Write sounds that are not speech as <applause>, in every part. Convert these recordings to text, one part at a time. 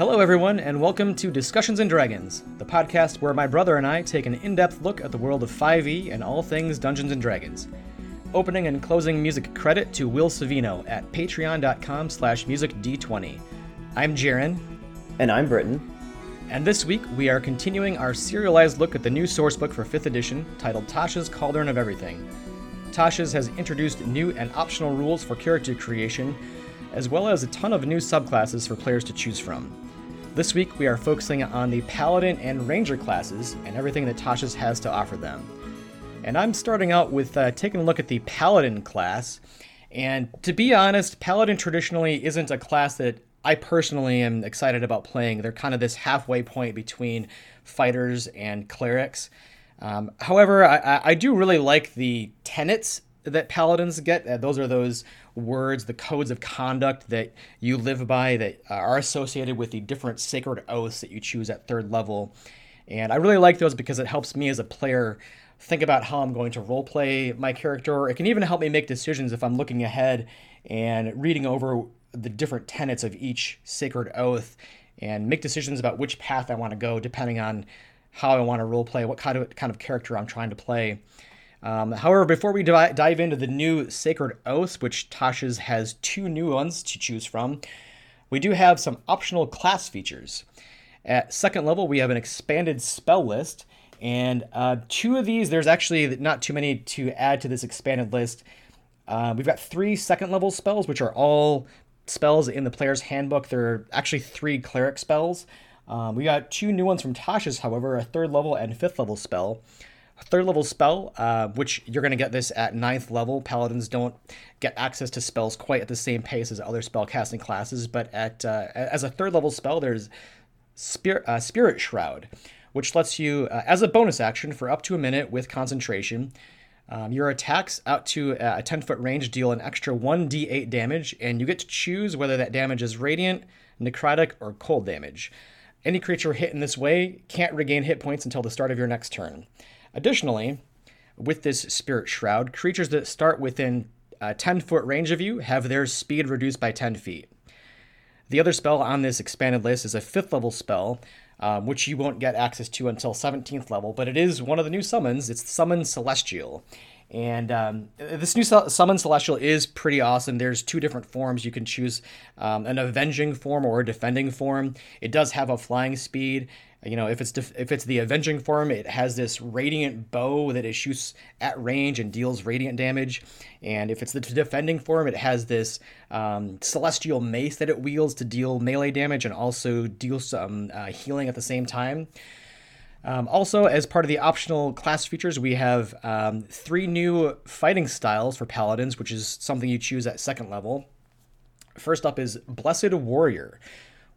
Hello, everyone, and welcome to Discussions and Dragons, the podcast where my brother and I take an in depth look at the world of 5e and all things Dungeons and Dragons. Opening and closing music credit to Will Savino at patreon.com slash musicd20. I'm Jaren. And I'm Britton. And this week, we are continuing our serialized look at the new sourcebook for 5th edition titled Tasha's Cauldron of Everything. Tasha's has introduced new and optional rules for character creation, as well as a ton of new subclasses for players to choose from. This week, we are focusing on the Paladin and Ranger classes and everything that Tasha's has to offer them. And I'm starting out with uh, taking a look at the Paladin class. And to be honest, Paladin traditionally isn't a class that I personally am excited about playing. They're kind of this halfway point between fighters and clerics. Um, however, I, I, do really like the tenets that paladins get. Uh, those are those words, the codes of conduct that you live by that are associated with the different sacred oaths that you choose at third level. And I really like those because it helps me as a player think about how I'm going to roleplay my character. It can even help me make decisions if I'm looking ahead and reading over the different tenets of each sacred oath and make decisions about which path I want to go depending on how I want to roleplay, what kind of kind of character I'm trying to play. Um, however, before we dive, dive into the new Sacred Oaths, which Tasha's has two new ones to choose from, we do have some optional class features. At second level, we have an expanded spell list, and uh, two of these, there's actually not too many to add to this expanded list. Uh, we've got three second level spells, which are all spells in the player's handbook. There are actually three cleric spells. Um, we got two new ones from Tasha's, however, a third level and fifth level spell third level spell, uh, which you're going to get this at ninth level. Paladins don't get access to spells quite at the same pace as other spell casting classes, but at uh, as a third level spell, there's Spirit, uh, Spirit Shroud, which lets you, uh, as a bonus action for up to a minute with concentration, um, your attacks out to a 10 foot range deal an extra 1d8 damage, and you get to choose whether that damage is radiant, necrotic, or cold damage. Any creature hit in this way can't regain hit points until the start of your next turn. Additionally, with this Spirit Shroud, creatures that start within a 10 foot range of you have their speed reduced by 10 feet. The other spell on this expanded list is a 5th level spell, um, which you won't get access to until 17th level, but it is one of the new summons. It's Summon Celestial. And um, this new Summon Celestial is pretty awesome. There's two different forms. You can choose um, an avenging form or a defending form. It does have a flying speed. You know, if it's def- if it's the avenging form, it has this radiant bow that it shoots at range and deals radiant damage. And if it's the defending form, it has this um, celestial mace that it wields to deal melee damage and also deal some uh, healing at the same time. Um, also, as part of the optional class features, we have um, three new fighting styles for paladins, which is something you choose at second level. First up is Blessed Warrior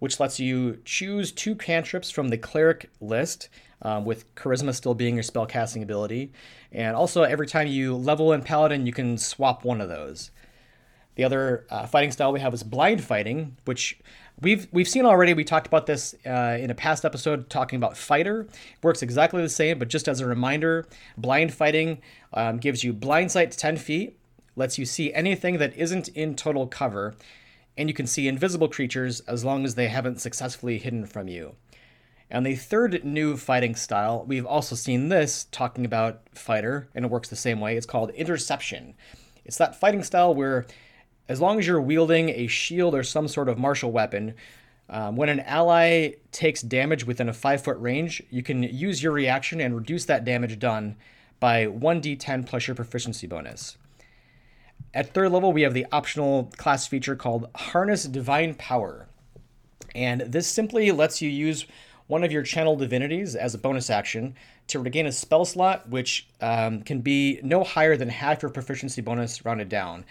which lets you choose two cantrips from the cleric list, um, with charisma still being your spell casting ability. And also, every time you level in paladin, you can swap one of those. The other uh, fighting style we have is blind fighting, which we've we've seen already. We talked about this uh, in a past episode talking about fighter. It works exactly the same, but just as a reminder, blind fighting um, gives you blind sight 10 feet, lets you see anything that isn't in total cover, and you can see invisible creatures as long as they haven't successfully hidden from you. And the third new fighting style, we've also seen this talking about fighter, and it works the same way. It's called interception. It's that fighting style where, as long as you're wielding a shield or some sort of martial weapon, um, when an ally takes damage within a five foot range, you can use your reaction and reduce that damage done by 1d10 plus your proficiency bonus. At third level, we have the optional class feature called Harness Divine Power. And this simply lets you use one of your channel divinities as a bonus action to regain a spell slot, which um, can be no higher than half your proficiency bonus rounded down.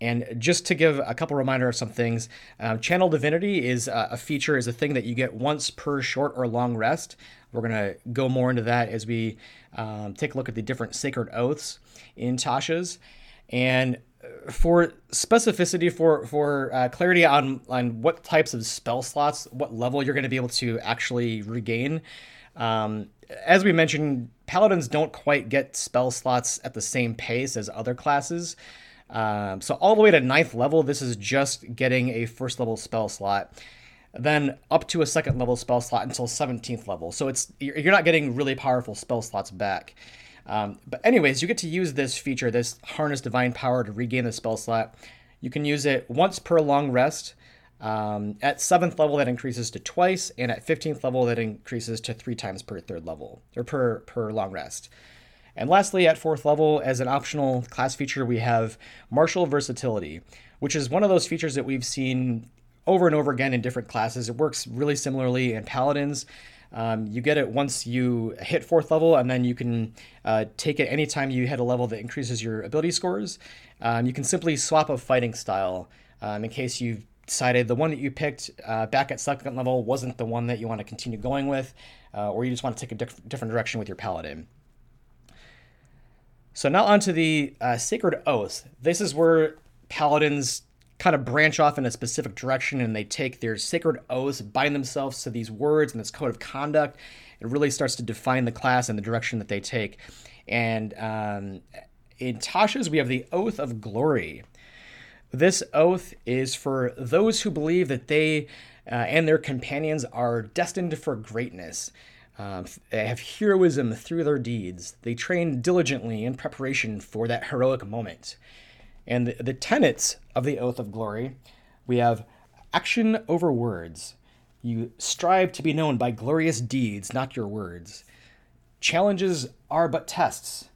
And just to give a couple reminder of some things, um, Channel Divinity is a, feature, is a thing that you get once per short or long rest. We're to go more into that as we um, take a look at the different sacred oaths in Tasha's. And for specificity, for for uh, clarity on on what types of spell slots, what level you're going to be able to actually regain. Um, as we mentioned, paladins don't quite get spell slots at the same pace as other classes. Um, so all the way to ninth level, this is just getting a first level spell slot. then up to a second level spell slot until 17th level. So it's you're not getting really powerful spell slots back. Um, but anyways, you get to use this feature, this harness divine power to regain the spell slot. You can use it once per long rest. Um, at seventh level, that increases to twice, and at 15th level, that increases to three times per third level or per per long rest. And lastly, at fourth level, as an optional class feature, we have martial versatility, which is one of those features that we've seen over and over again in different classes. It works really similarly in paladins. Um, you get it once you hit fourth level, and then you can uh, take it anytime you hit a level that increases your ability scores. Um, you can simply swap a fighting style um, in case you've decided the one that you picked uh, back at second level wasn't the one that you want to continue going with, uh, or you just want to take a diff- different direction with your paladin. So now onto the uh, Sacred Oath. This is where paladins kind of branch off in a specific direction and they take their sacred oaths, bind themselves to these words and this code of conduct. It really starts to define the class and the direction that they take. And um, in Tasha's, we have the Oath of Glory. This oath is for those who believe that they uh, and their companions are destined for greatness. Um, they have heroism through their deeds. They train diligently in preparation for that heroic moment. And the, the tenets of the Oath of Glory we have action over words. You strive to be known by glorious deeds, not your words. Challenges are but tests.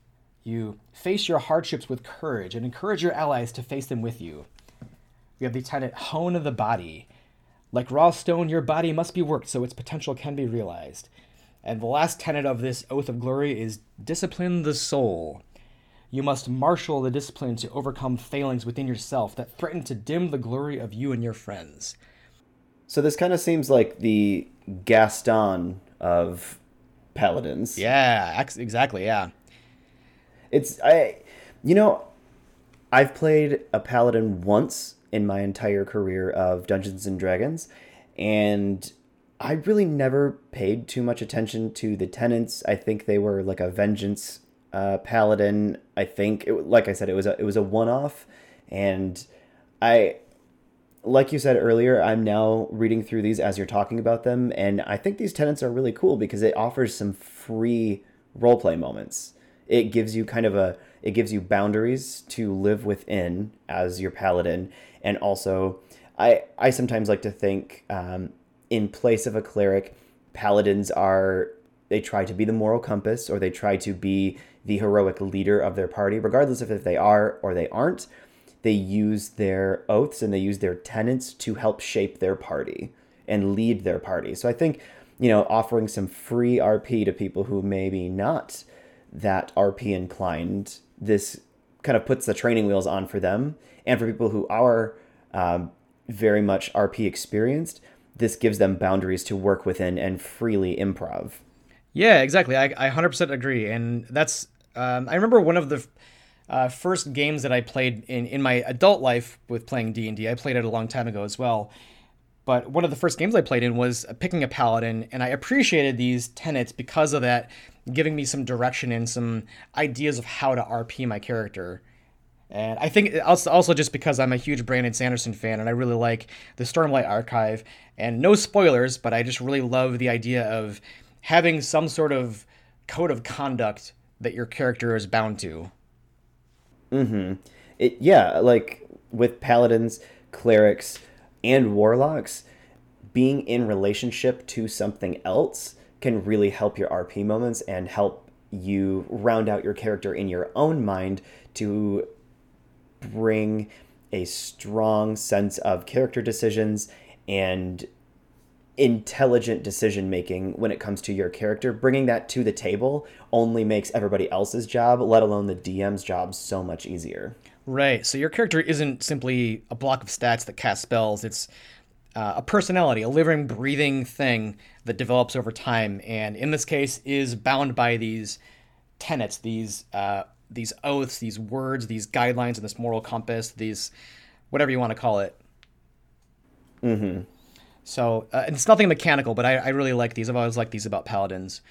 You face your hardships with courage and encourage your allies to face them with you. We have the tenet hone of the body. Like raw stone, your body must be worked so its potential can be realized. And the last tenet of this oath of glory is discipline the soul. You must marshal the discipline to overcome failings within yourself that threaten to dim the glory of you and your friends. So this kind of seems like the Gaston of paladins. Yeah, exactly. Yeah. It's I, you know, I've played a paladin once in my entire career of Dungeons and Dragons, and I really never paid too much attention to the tenants. I think they were like a vengeance uh, paladin. I think, it, like I said, it was a it was a one off, and I, like you said earlier, I'm now reading through these as you're talking about them, and I think these tenants are really cool because it offers some free roleplay moments. It gives you kind of a it gives you boundaries to live within as your paladin, and also I I sometimes like to think um, in place of a cleric, paladins are they try to be the moral compass or they try to be the heroic leader of their party, regardless of if they are or they aren't. They use their oaths and they use their tenets to help shape their party and lead their party. So I think, you know, offering some free RP to people who maybe not that RP inclined, this kind of puts the training wheels on for them. And for people who are um, very much RP experienced, this gives them boundaries to work within and freely improv. Yeah, exactly. I, I 100% agree. And that's, um, I remember one of the uh, first games that I played in, in my adult life with playing D&D. I played it a long time ago as well. But one of the first games I played in was picking a paladin, and I appreciated these tenets because of that, giving me some direction and some ideas of how to RP my character. And I think also, also just because I'm a huge Brandon Sanderson fan and I really like the Stormlight archive. And no spoilers, but I just really love the idea of having some sort of code of conduct that your character is bound to. Mm-hmm. It yeah, like with paladins, clerics, and warlocks, being in relationship to something else can really help your RP moments and help you round out your character in your own mind to bring a strong sense of character decisions and intelligent decision making when it comes to your character. Bringing that to the table only makes everybody else's job, let alone the DM's job, so much easier. Right. So your character isn't simply a block of stats that cast spells. It's uh, a personality, a living, breathing thing that develops over time, and in this case is bound by these tenets, these uh, these oaths, these words, these guidelines, and this moral compass, these whatever you want to call it. Mm-hmm. So uh, it's nothing mechanical, but I, I really like these. I've always liked these about paladins.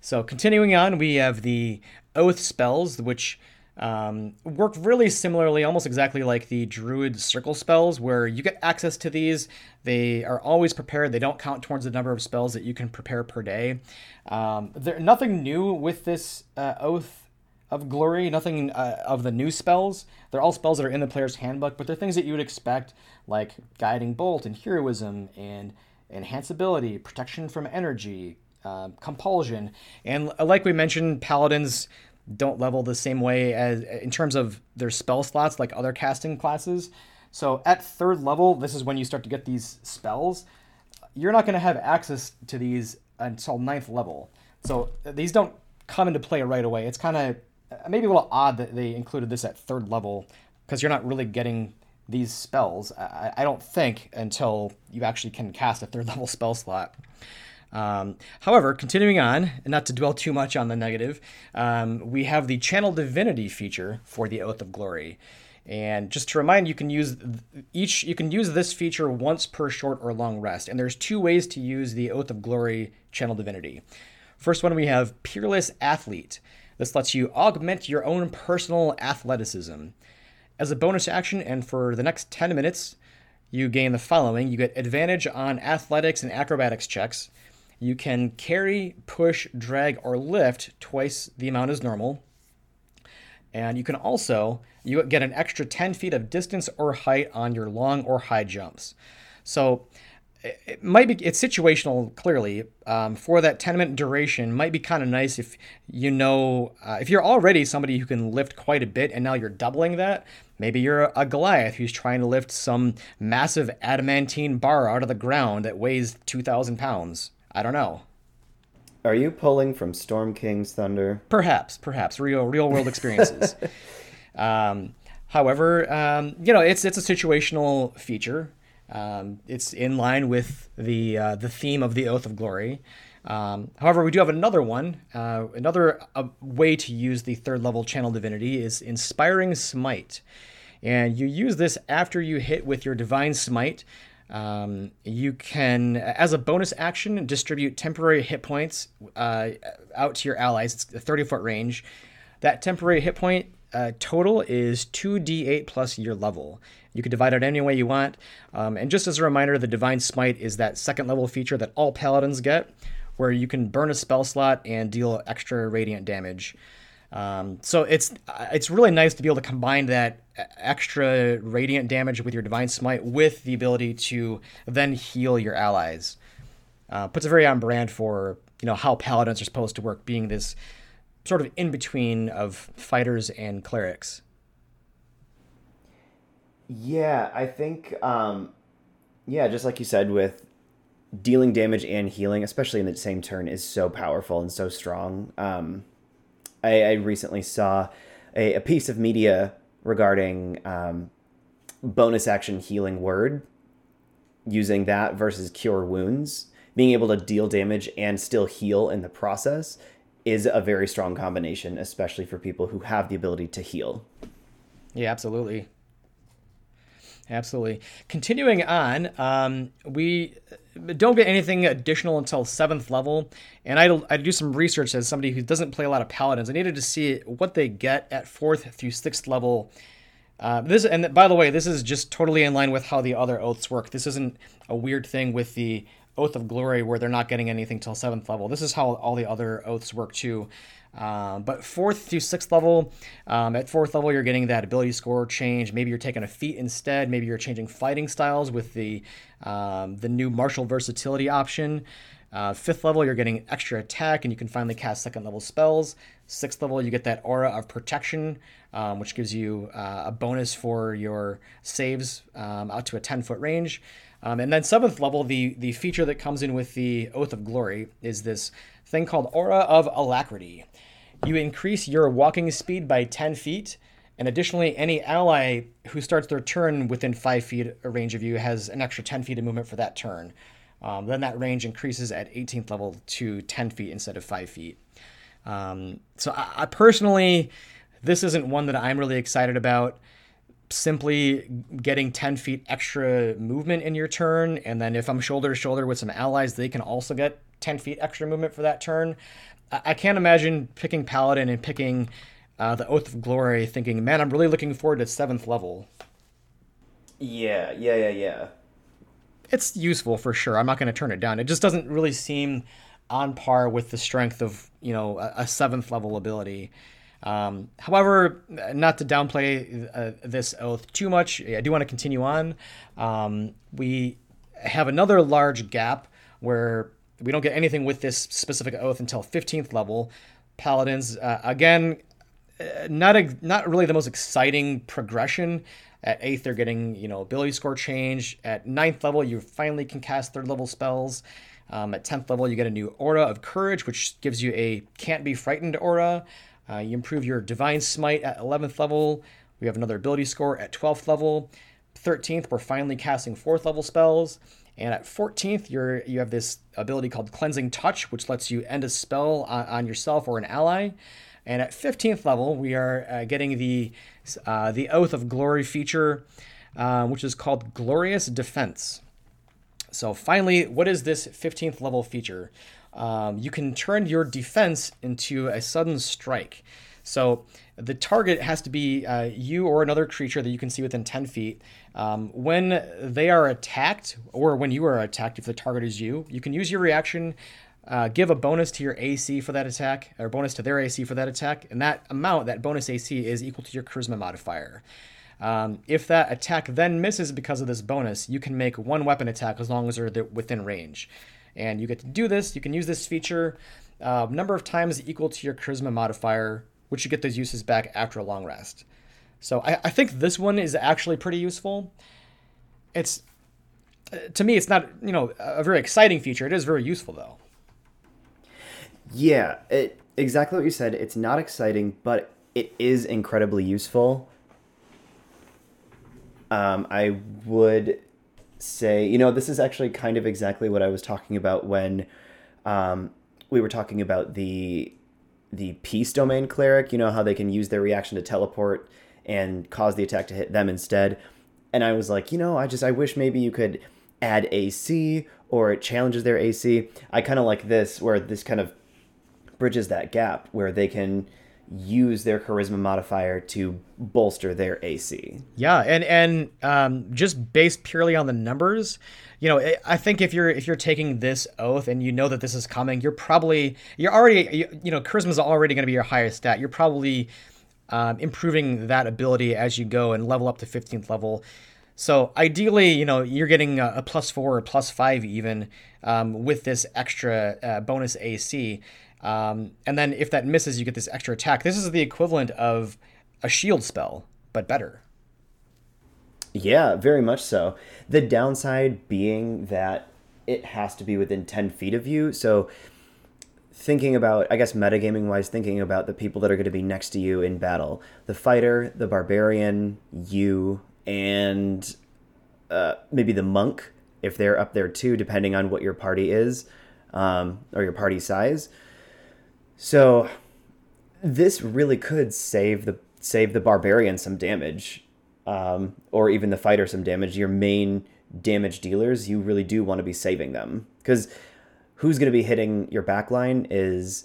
So continuing on, we have the oath spells, which um, work really similarly, almost exactly like the Druid Circle spells, where you get access to these. They are always prepared. They don't count towards the number of spells that you can prepare per day. Um, there nothing new with this uh, Oath of Glory. Nothing uh, of the new spells. They're all spells that are in the player's handbook, but they're things that you would expect, like Guiding Bolt and Heroism and Enhance Ability, Protection from Energy, uh, Compulsion, and like we mentioned, Paladins don't level the same way as in terms of their spell slots like other casting classes. So at third level, this is when you start to get these spells. You're not going to have access to these until ninth level. So these don't come into play right away. It's kind of maybe a little odd that they included this at third level because you're not really getting these spells. I, I don't think until you actually can cast a third <laughs> level spell slot. Um, however, continuing on, and not to dwell too much on the negative, um, we have the Channel Divinity feature for the Oath of Glory. And just to remind you, can use each you can use this feature once per short or long rest. And there's two ways to use the Oath of Glory Channel Divinity. First one we have Peerless Athlete. This lets you augment your own personal athleticism. As a bonus action, and for the next 10 minutes, you gain the following. You get advantage on athletics and acrobatics checks. You can carry, push, drag, or lift twice the amount as normal. And you can also you get an extra 10 feet of distance or height on your long or high jumps. So it might be it's situational clearly um, for that 10 minute duration might be kind of nice if you know uh, if you're already somebody who can lift quite a bit and now you're doubling that maybe you're a goliath who's trying to lift some massive adamantine bar out of the ground that weighs 2000 pounds I don't know. Are you pulling from Storm King's Thunder? Perhaps, perhaps real real world experiences. <laughs> um, however, um, you know it's it's a situational feature. Um, it's in line with the uh, the theme of the Oath of Glory. Um, however, we do have another one. Uh, another uh, way to use the third level channel divinity is Inspiring Smite. And you use this after you hit with your Divine Smite, um, you can, as a bonus action, distribute temporary hit points uh, out to your allies. It's a 30 foot range. That temporary hit point uh, total is 2d8 plus your level. You can divide it any way you want. Um, and just as a reminder, the Divine Smite is that second level feature that all paladins get, where you can burn a spell slot and deal extra radiant damage. Um, so it's it's really nice to be able to combine that extra radiant damage with your divine smite with the ability to then heal your allies. Uh, puts a very on brand for you know how paladins are supposed to work, being this sort of in between of fighters and clerics. Yeah, I think um, yeah, just like you said with dealing damage and healing, especially in the same turn, is so powerful and so strong. Um, I, I recently saw a, a, piece of media regarding um, bonus action healing word using that versus cure wounds. Being able to deal damage and still heal in the process is a very strong combination especially for people who have the ability to heal. Yeah absolutely absolutely. Continuing on, um, we don't get anything additional until seventh level, and I I do some research as somebody who doesn't play a lot of paladins. I needed to see what they get at fourth through sixth level. Uh, this and by the way, this is just totally in line with how the other oaths work. This isn't a weird thing with the Oath of Glory where they're not getting anything till seventh level. This is how all the other oaths work too. Um, but fourth through sixth level, um, at fourth level, you're getting that ability score change. Maybe you're taking a feat instead. Maybe you're changing fighting styles with the um, the new martial versatility option. Uh, fifth level, you're getting extra attack, and you can finally cast second level spells. Sixth level, you get that aura of protection, um, which gives you uh, a bonus for your saves um, out to a 10 foot range. And then seventh level, the the feature that comes in with the Oath of Glory is this thing called Aura of Alacrity. You increase your walking speed by 10 feet, and additionally, any ally who starts their turn within 5 feet range of you has an extra 10 feet of movement for that turn. Um, then that range increases at 18th level to 10 feet instead of 5 feet. Um, so I, I personally, this isn't one that I'm really excited about simply getting 10 feet extra movement in your turn. And then if I'm shoulder to shoulder with some allies, they can also get 10 feet extra movement for that turn. I can't imagine picking Paladin and picking uh, the Oath of Glory, thinking, man, I'm really looking forward to seventh level. Yeah, yeah, yeah, yeah. It's useful for sure. I'm not going to turn it down. It just doesn't really seem on par with the strength of you know a, a seventh level ability. Um, however, not to downplay uh, this oath too much, I do want to continue on. Um, we have another large gap where we don't get anything with this specific oath until 15th level. Paladins, uh, again, uh, not a, not really the most exciting progression. At eighth, they're getting you know ability score change. At ninth level, you finally can cast third level spells. Um, at 10th level, you get a new Aura of Courage, which gives you a Can't Be Frightened aura. Uh, you improve your Divine Smite at 11th level. We have another ability score at 12th level. 13th, we're finally casting 4th level spells. And at 14th, you're, you have this ability called Cleansing Touch, which lets you end a spell on, on yourself or an ally. And at 15th level, we are uh, getting the, uh, the Oath of Glory feature, uh, which is called Glorious Defense. So finally, what is this 15th level feature? Um, you can turn your defense into a sudden strike. So the target has to be uh, you or another creature that you can see within 10 feet. Um, when they are attacked, or when you are attacked, if the target is you, you can use your reaction, uh, give a bonus to your AC for that attack, or bonus to their AC for that attack, and that amount, that bonus AC, is equal to your charisma modifier. Um, if that attack then misses because of this bonus, you can make one weapon attack as long as they're within range. And you get to do this. You can use this feature uh, number of times equal to your charisma modifier, which you get those uses back after a long rest. So I, I think this one is actually pretty useful. It's to me, it's not you know a very exciting feature. It is very useful though. Yeah, it exactly what you said. It's not exciting, but it is incredibly useful um, I would say, you know, this is actually kind of exactly what I was talking about when um, we were talking about the the peace domain cleric. You know how they can use their reaction to teleport and cause the attack to hit them instead. And I was like, you know, I just I wish maybe you could add AC or it challenges their AC. I kind of like this where this kind of bridges that gap where they can use their charisma modifier to bolster their AC. Yeah, and and um, just based purely on the numbers, you know, I think if you're if you're taking this oath and you know that this is coming, you're probably you're already you, you know charisma is already going to be your highest stat. You're probably um, improving that ability as you go and level up to 15th level. So ideally, you know, you're getting a, a plus four or plus five even um, with this extra uh, bonus AC. Um, and then if that misses, you get this extra attack. This is the equivalent of a shield spell, but better. Yeah, very much so. The downside being that it has to be within 10 feet of you. So, thinking about, I guess, metagaming wise, thinking about the people that are going to be next to you in battle the fighter, the barbarian, you, and uh, maybe the monk, if they're up there too, depending on what your party is um, or your party size. So this really could save the save the barbarian some damage, um, or even the fighter some damage. Your main damage dealers, you really do want to be saving them because who's going to be hitting your backline is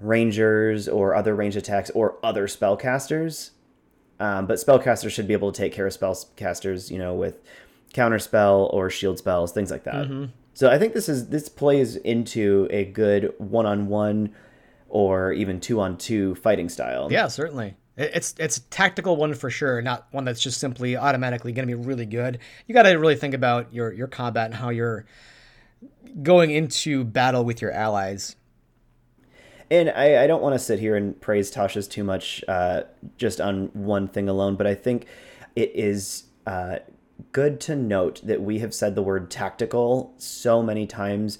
rangers or other range attacks or other spellcasters. Um, but spellcasters should be able to take care of spellcasters, you know, with counter spell or shield spells, things like that. Mm-hmm. So I think this is this plays into a good one-on-one or even two on two fighting style. Yeah, certainly. It's it's a tactical one for sure, not one that's just simply automatically going to be really good. You got to really think about your your combat and how you're going into battle with your allies. And I, I don't want to sit here and praise Tasha's too much uh, just on one thing alone, but I think it is uh, good to note that we have said the word tactical so many times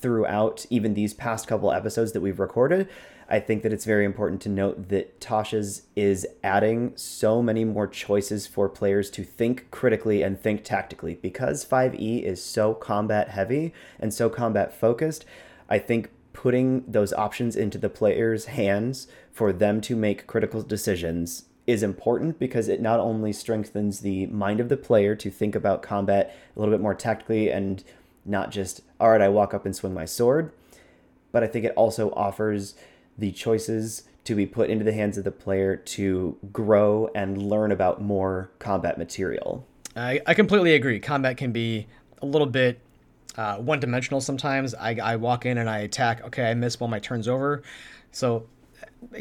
throughout even these past couple episodes that we've recorded. I think that it's very important to note that Tasha's is adding so many more choices for players to think critically and think tactically. Because 5e is so combat heavy and so combat focused, I think putting those options into the player's hands for them to make critical decisions is important because it not only strengthens the mind of the player to think about combat a little bit more tactically and not just, all right, I walk up and swing my sword, but I think it also offers the choices to be put into the hands of the player to grow and learn about more combat material. I, I completely agree. Combat can be a little bit uh, one dimensional sometimes. I, I walk in and I attack. Okay, I miss while my turn's over. So,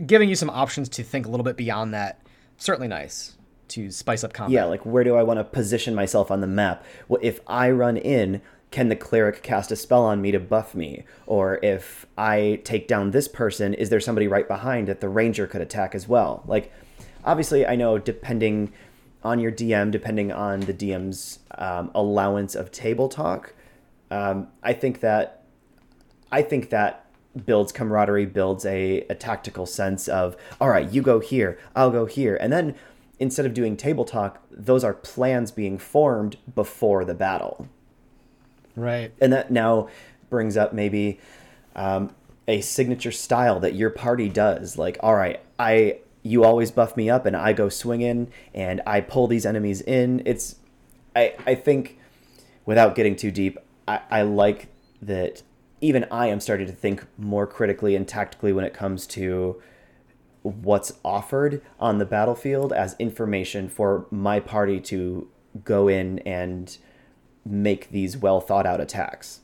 giving you some options to think a little bit beyond that, certainly nice to spice up combat. Yeah, like where do I want to position myself on the map? Well, if I run in, can the cleric cast a spell on me to buff me? Or if I take down this person, is there somebody right behind that the ranger could attack as well? Like, obviously, I know depending on your DM, depending on the DM's um, allowance of table talk, um, I think that I think that builds camaraderie, builds a, a tactical sense of all right, you go here, I'll go here, and then instead of doing table talk, those are plans being formed before the battle. Right. And that now brings up maybe um, a signature style that your party does. Like, all right, I you always buff me up, and I go swinging, and I pull these enemies in. It's, I I think, without getting too deep, I, I like that. Even I am starting to think more critically and tactically when it comes to what's offered on the battlefield as information for my party to go in and make these well thought out attacks.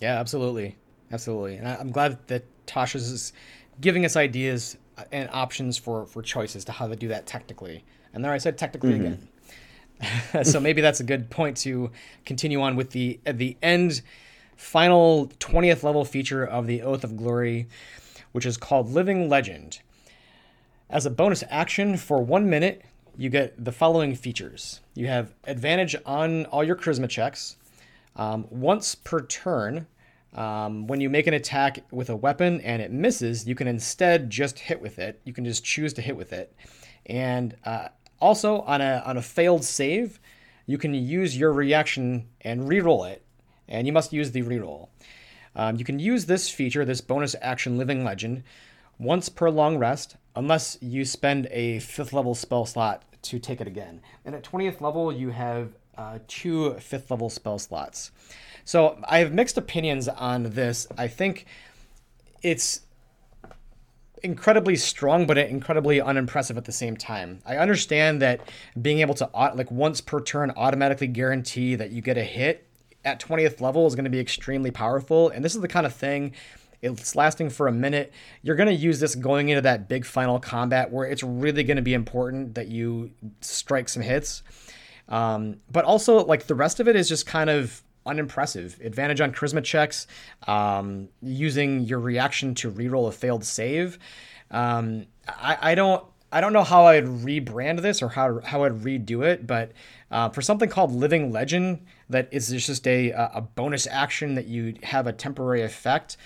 Yeah, absolutely. Absolutely. And I'm glad that Tasha's is giving us ideas and options for, for choices to how to do that technically. And there I said technically mm-hmm. again. <laughs> so maybe that's a good point to continue on with the the end final 20th level feature of the Oath of Glory, which is called Living Legend. As a bonus action for one minute, you get the following features. You have advantage on all your charisma checks. Um, once per turn, um, when you make an attack with a weapon and it misses, you can instead just hit with it. You can just choose to hit with it. And uh, also on a on a failed save, you can use your reaction and re-roll it, and you must use the re-roll. Um, you can use this feature, this bonus action living legend, once per long rest, unless you spend a fifth level spell slot to take it again. And at 20th level, you have uh, two fifth level spell slots. So I have mixed opinions on this. I think it's incredibly strong, but incredibly unimpressive at the same time. I understand that being able to like once per turn automatically guarantee that you get a hit at 20th level is going to be extremely powerful, and this is the kind of thing it's lasting for a minute. You're going to use this going into that big final combat where it's really going to be important that you strike some hits. Um, but also, like the rest of it is just kind of unimpressive. Advantage on charisma checks, um, using your reaction to reroll a failed save. Um, I, I don't. I don't know how I'd rebrand this or how how I'd redo it, but uh, for something called Living Legend, that is just a a bonus action that you have a temporary effect.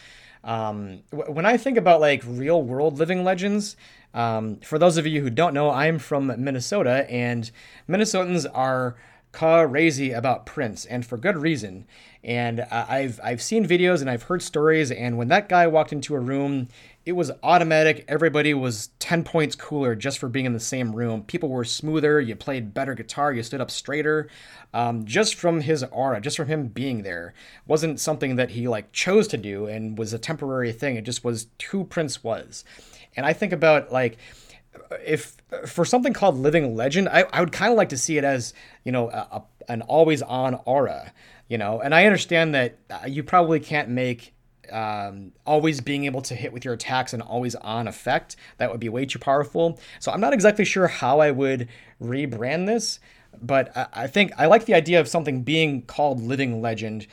Um, when I think about like real world living legends, um, for those of you who don't know, I'm from Minnesota, and Minnesotans are crazy about Prince, and for good reason. And uh, I've I've seen videos and I've heard stories, and when that guy walked into a room, it was automatic. Everybody was 10 points cooler just for being in the same room. People were smoother. You played better guitar. You stood up straighter. Um, just from his aura, just from him being there. wasn't something that he like chose to do and was a temporary thing. It just was who Prince was. And I think about like, if for something called living legend, I, I would kind of like to see it as, you know, a, a, an always on aura, you know, and I understand that uh, you probably can't make um, always being able to hit with your attacks and always on effect. That would be way too powerful. So I'm not exactly sure how I would rebrand this, but I, I think I like the idea of something being called Living Legend,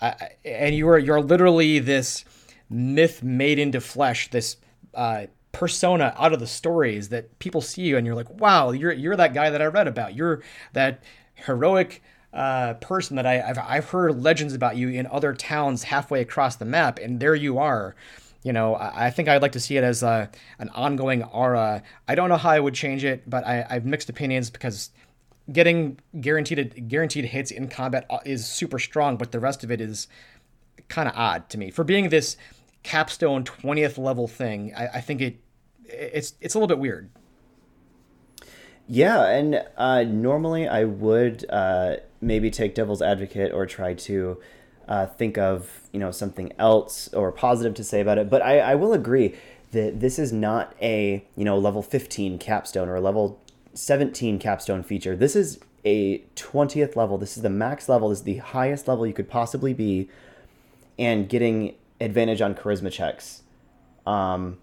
uh, and you're you're literally this myth made into flesh, this uh, persona out of the stories that people see you, and you're like, wow, you're you're that guy that I read about. You're that heroic uh, person that I, have I've heard legends about you in other towns halfway across the map, and there you are. You know, I, I think I'd like to see it as a, an ongoing aura. I don't know how I would change it, but I, I have mixed opinions because getting guaranteed guaranteed hits in combat uh, is super strong, but the rest of it is kind of odd to me. For being this capstone 20th level thing, I, I think it it's it's a little bit weird. Yeah, and uh, normally I would uh, maybe take devil's advocate or try to uh, think of you know something else or positive to say about it. But I, I will agree that this is not a you know level 15 capstone or a level 17 capstone feature. This is a 20th level. This is the max level. This is the highest level you could possibly be, and getting advantage on charisma checks. Um,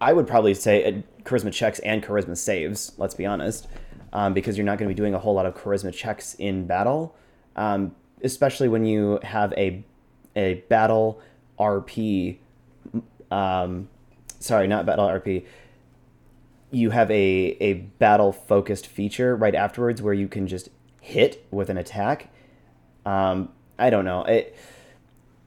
I would probably say uh, charisma checks and charisma saves. Let's be honest, um, because you're not going to be doing a whole lot of charisma checks in battle, um, especially when you have a a battle RP. Um, sorry, not battle RP. You have a a battle focused feature right afterwards where you can just hit with an attack. Um, I don't know it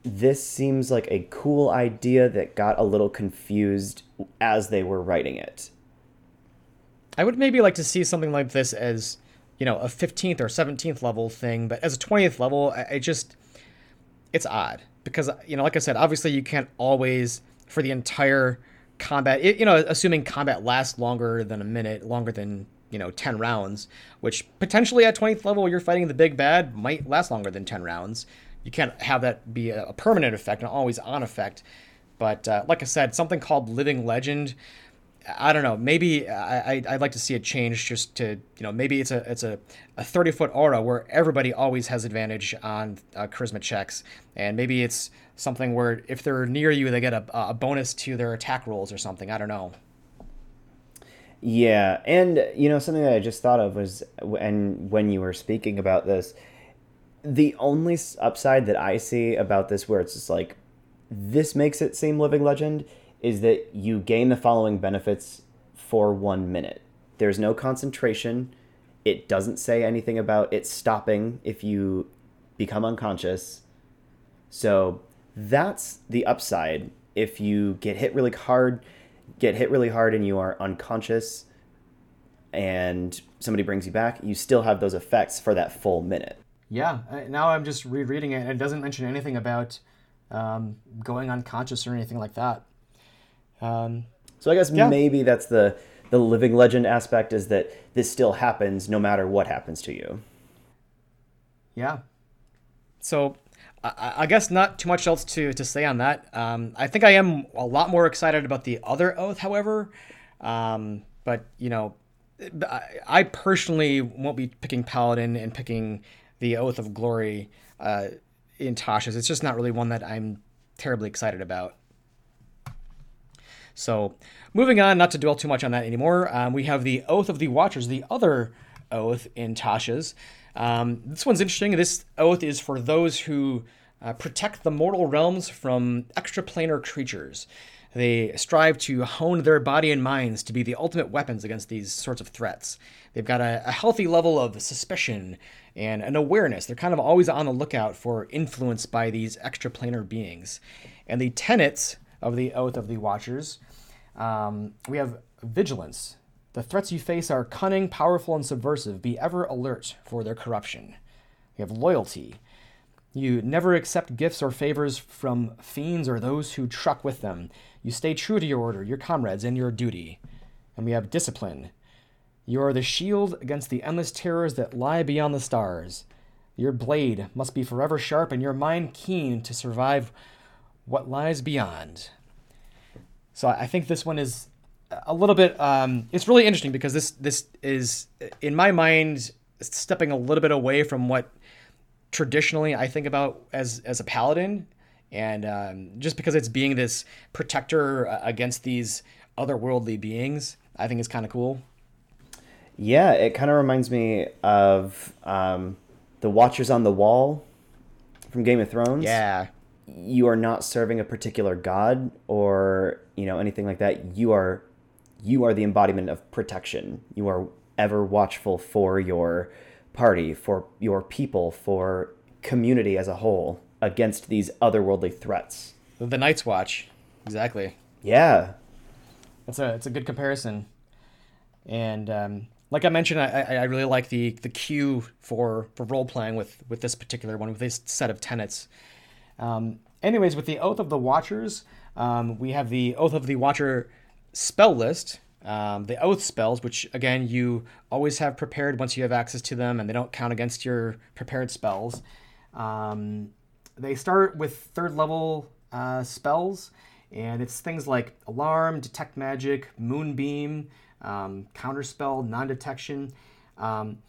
this seems like a cool idea that got a little confused as they were writing it. I would maybe like to see something like this as, you know, a 15th or 17th level thing, but as a 20th level, I, just, it's odd because, you know, like I said, obviously you can't always, for the entire combat, it, you know, assuming combat lasts longer than a minute, longer than, you know, 10 rounds, which potentially at 20th level, you're fighting the big bad, might last longer than 10 rounds you can't have that be a, permanent effect, an always on effect. But uh, like I said, something called Living Legend. I don't know. Maybe I, I'd like to see it change just to you know maybe it's a it's a, a 30 foot aura where everybody always has advantage on uh, charisma checks, and maybe it's something where if they're near you they get a, a bonus to their attack rolls or something. I don't know. Yeah, and you know something that I just thought of was and when you were speaking about this the only upside that I see about this, where it's just like, this makes it seem living legend, is that you gain the following benefits for one minute. There's no concentration. It doesn't say anything about it stopping if you become unconscious. So that's the upside. If you get hit really hard, get hit really hard and you are unconscious and somebody brings you back, you still have those effects for that full minute. Yeah, now I'm just rereading it, and it doesn't mention anything about um, going unconscious or anything like that. Um, so I guess yeah. maybe that's the the living legend aspect is that this still happens no matter what happens to you. Yeah. So I, I guess not too much else to to say on that. Um, I think I am a lot more excited about the other oath, however. Um, but you know, I, I personally won't be picking paladin and picking the Oath of Glory uh, in Tasha's. It's just not really one that I'm terribly excited about. So, moving on, not to dwell too much on that anymore, um, we have the Oath of the Watchers, the other oath in Tasha's. Um, this one's interesting. This oath is for those who uh, protect the mortal realms from extraplanar creatures. They strive to hone their body and minds to be the ultimate weapons against these sorts of threats. They've got a, a healthy level of suspicion and an awareness. They're kind of always on the lookout for influence by these extraplanar beings. And the tenets of the Oath of the Watchers um, we have vigilance. The threats you face are cunning, powerful, and subversive. Be ever alert for their corruption. We have loyalty. You never accept gifts or favors from fiends or those who truck with them. You stay true to your order, your comrades, and your duty. And we have discipline. You are the shield against the endless terrors that lie beyond the stars. Your blade must be forever sharp and your mind keen to survive what lies beyond. So I think this one is a little bit. Um, it's really interesting because this this is in my mind stepping a little bit away from what traditionally I think about as as a paladin, and um, just because it's being this protector against these otherworldly beings, I think is kind of cool. Yeah, it kind of reminds me of um, the Watchers on the Wall from Game of Thrones. Yeah. You are not serving a particular god or you know anything like that. You are you are the embodiment of protection. You are ever watchful for your party, for your people, for community as a whole against these otherworldly threats. The Night's Watch, exactly. Yeah, it's a it's a good comparison, and um, like I mentioned, I, I really like the the cue for for role playing with with this particular one with this set of tenets. Um, anyways, with the Oath of the Watchers, um, we have the Oath of the Watcher spell list. Um, the oath spells, which again you always have prepared once you have access to them, and they don't count against your prepared spells. Um, they start with third level uh, spells, and it's things like Alarm, Detect Magic, Moonbeam, um, Counterspell, Non Detection. Um,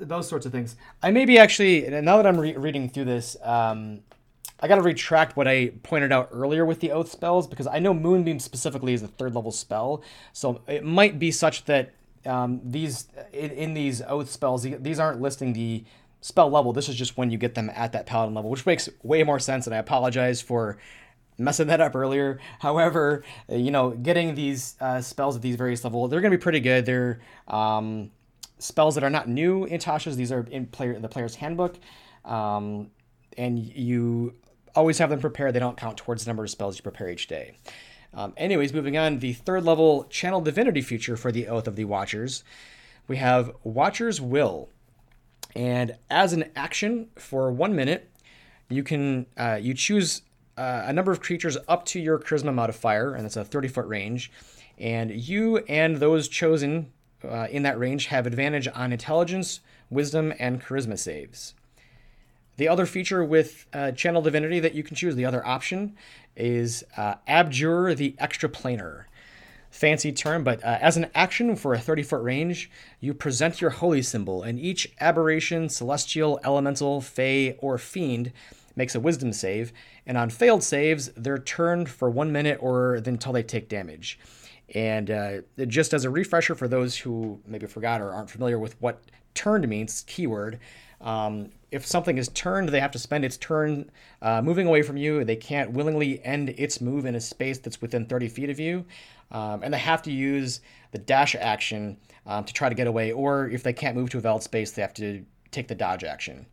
those sorts of things. I maybe actually, now that I'm re- reading through this, um, I got to retract what I pointed out earlier with the oath spells because I know Moonbeam specifically is a third level spell, so it might be such that um, these in, in, these oath spells these aren't listing the spell level. This is just when you get them at that paladin level, which makes way more sense. And I apologize for messing that up earlier. However, you know, getting these uh, spells at these various levels, they're going to be pretty good. They're um, spells that are not new in Tasha's. These are in player the player's handbook, um, and you always have them prepared. They don't count towards the number of spells you prepare each day. Um, anyways, moving on, the third level channel divinity feature for the Oath of the Watchers, we have Watcher's Will, and as an action for one minute, you can uh, you choose uh, a number of creatures up to your charisma modifier, and it's a 30 foot range, and you and those chosen uh, in that range have advantage on intelligence, wisdom, and charisma saves. The other feature with uh, Channel Divinity that you can choose, the other option, is uh, Abjure the Extraplanar. Fancy term, but uh, as an action for a 30 foot range, you present your holy symbol, and each aberration, celestial, elemental, fey, or fiend makes a wisdom save, and on failed saves, they're turned for one minute or until they take damage. And uh, just as a refresher for those who maybe forgot or aren't familiar with what turned means, keyword, um, if something is turned, they have to spend its turn uh, moving away from you. They can't willingly end its move in a space that's within 30 feet of you. Um, and they have to use the dash action um, to try to get away. Or if they can't move to a valid space, they have to take the dodge action.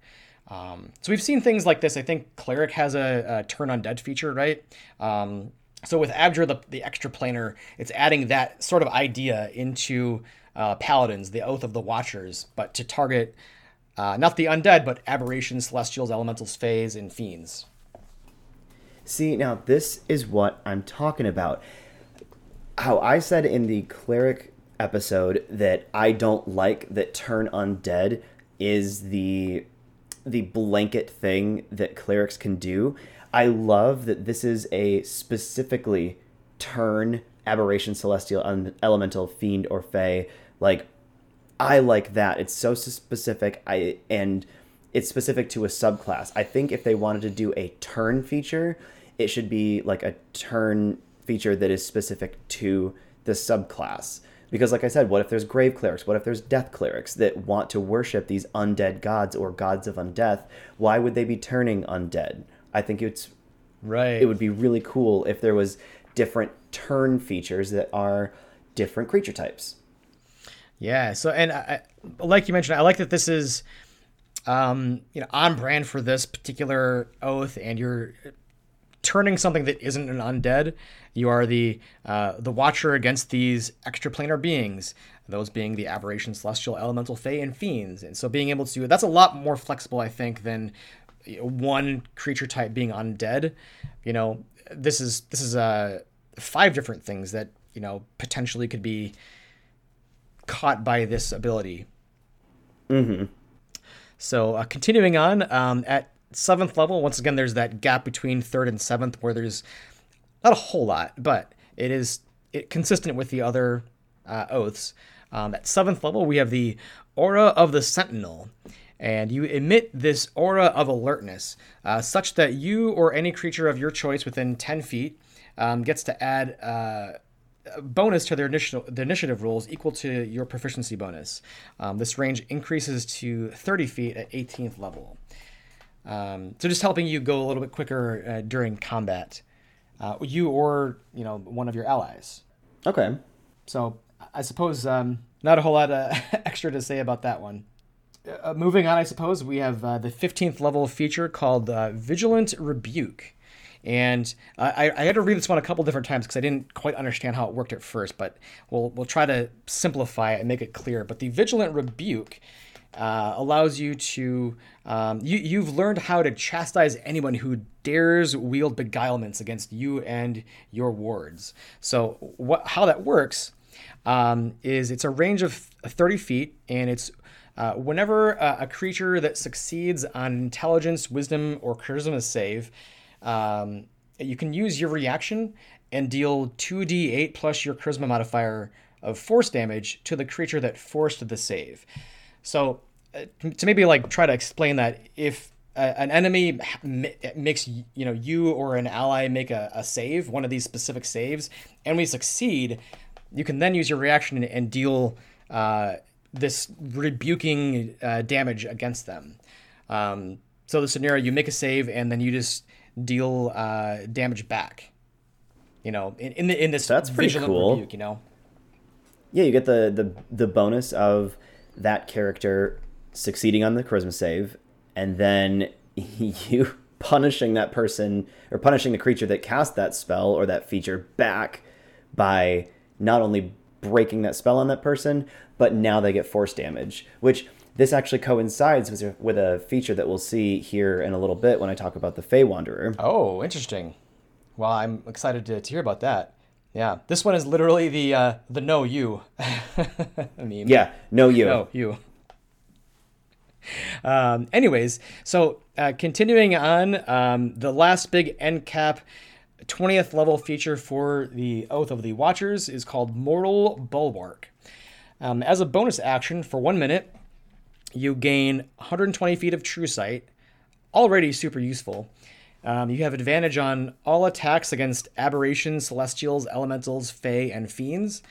Um, so we've seen things like this. I think Cleric has a, a turn undead feature, right? Um, so with Abjure, the, the extraplanar, it's adding that sort of idea into uh, Paladins, the Oath of the Watchers, but to target uh, not the undead, but aberrations, celestials, elementals, fays, and fiends. See, now this is what I'm talking about. How I said in the cleric episode that I don't like that turn undead is the the blanket thing that clerics can do. I love that this is a specifically turn aberration celestial un- elemental fiend or fey like I like that. It's so specific. I and it's specific to a subclass. I think if they wanted to do a turn feature, it should be like a turn feature that is specific to the subclass. Because, like I said, what if there's grave clerics? What if there's death clerics that want to worship these undead gods or gods of undeath? Why would they be turning undead? I think it's right. It would be really cool if there was different turn features that are different creature types. Yeah. So, and I, like you mentioned, I like that this is, um, you know, on brand for this particular oath, and you're turning something that isn't an undead. You are the uh, the watcher against these extraplanar beings, those being the aberration, celestial, elemental, fey, and fiends. And so, being able to that's a lot more flexible, I think, than one creature type being undead. You know, this is this is uh, five different things that you know potentially could be caught by this ability. Mm-hmm. So uh, continuing on um, at seventh level, once again, there's that gap between third and seventh where there's not a whole lot, but it is it, consistent with the other uh, oaths. Um, at seventh level, we have the Aura of the Sentinel, and you emit this aura of alertness, uh, such that you or any creature of your choice within 10 feet um, gets to add uh, bonus to their initiative, the initiative rolls equal to your proficiency bonus. Um, this range increases to 30 feet at 18th level. Um, so just helping you go a little bit quicker uh, during combat, uh, you or you know one of your allies. Okay. So I suppose um, not a whole lot uh, <laughs> extra to say about that one. Uh, moving on, I suppose we have uh, the 15th level feature called uh, Vigilant Rebuke. And I, I had to read this one a couple different times because I didn't quite understand how it worked at first, but we'll, we'll try to simplify it and make it clear. But the vigilant rebuke uh, allows you to, um, you, you've learned how to chastise anyone who dares wield beguilements against you and your wards. So, what, how that works um, is it's a range of 30 feet and it's Uh, whenever uh, a creature that succeeds on intelligence, wisdom, or charisma save, um, you can use your reaction and deal 2d8 plus your charisma modifier of force damage to the creature that forced the save. So, uh, to maybe like try to explain that, if uh, an enemy makes you know you or an ally make a, a save, one of these specific saves, and we succeed, you can then use your reaction and deal uh, this rebuking uh, damage against them. Um, so the scenario, you make a save and then you just deal uh, damage back. You know, in in, the, in this that's pretty cool. Rebuke, you know. Yeah, you get the the the bonus of that character succeeding on the charisma save, and then <laughs> you punishing that person or punishing the creature that cast that spell or that feature back by not only breaking that spell on that person, but now they get force damage, which this actually coincides with, with a feature that we'll see here in a little bit when I talk about the Fey Wanderer. Oh, interesting. Well, I'm excited to, to hear about that. Yeah, this one is literally the uh, the no you. <laughs> I mean, yeah, no you. No you. Um, anyways, so uh, continuing on, um, the last big end cap 20th level feature for the Oath of the Watchers is called Mortal Bulwark. Um, as a bonus action for one minute, you gain 120 feet of true sight, already super useful. Um, you have advantage on all attacks against aberrations, celestials, elementals, fae, and fiends.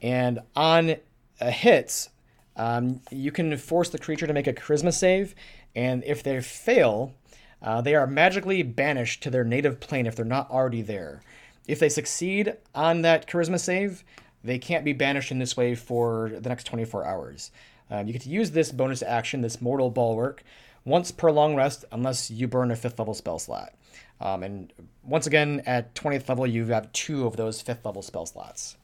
And on uh, hits, um, you can force the creature to make a charisma save, and if they fail, uh, they are magically banished to their native plane if they're not already there. If they succeed on that charisma save, they can't be banished in this way for the next 24 hours. Um, you get to use this bonus action, this Mortal Bulwark, once per long rest, unless you burn a fifth level spell slot. Um, and once again, at 20th level, you have two of those fifth level spell slots.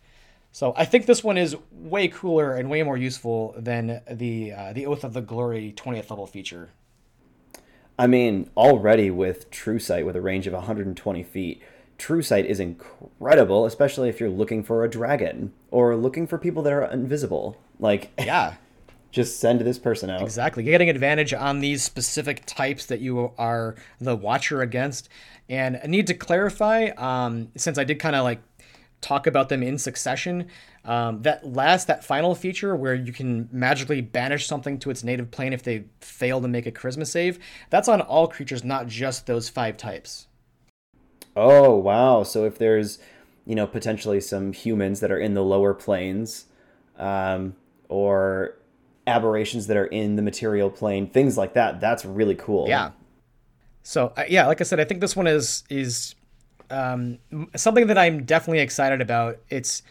So I think this one is way cooler and way more useful than the uh, the Oath of the Glory 20th level feature. I mean, already with True Sight with a range of 120 feet, True Sight is incredible, especially if you're looking for a dragon or looking for people that are invisible. Like, <laughs> yeah, just send this person out. Exactly. You're getting advantage on these specific types that you are the watcher against. And I need to clarify, um, since I did kind of like talk about them in succession, um, that last, that final feature where you can magically banish something to its native plane if they fail to make a charisma save, that's on all creatures, not just those five types. Oh, wow. So if there's, you know, potentially some humans that are in the lower planes, um, or aberrations that are in the material plane, things like that. That's really cool. Yeah. So uh, yeah, like I said, I think this one is is um, something that I'm definitely excited about. It's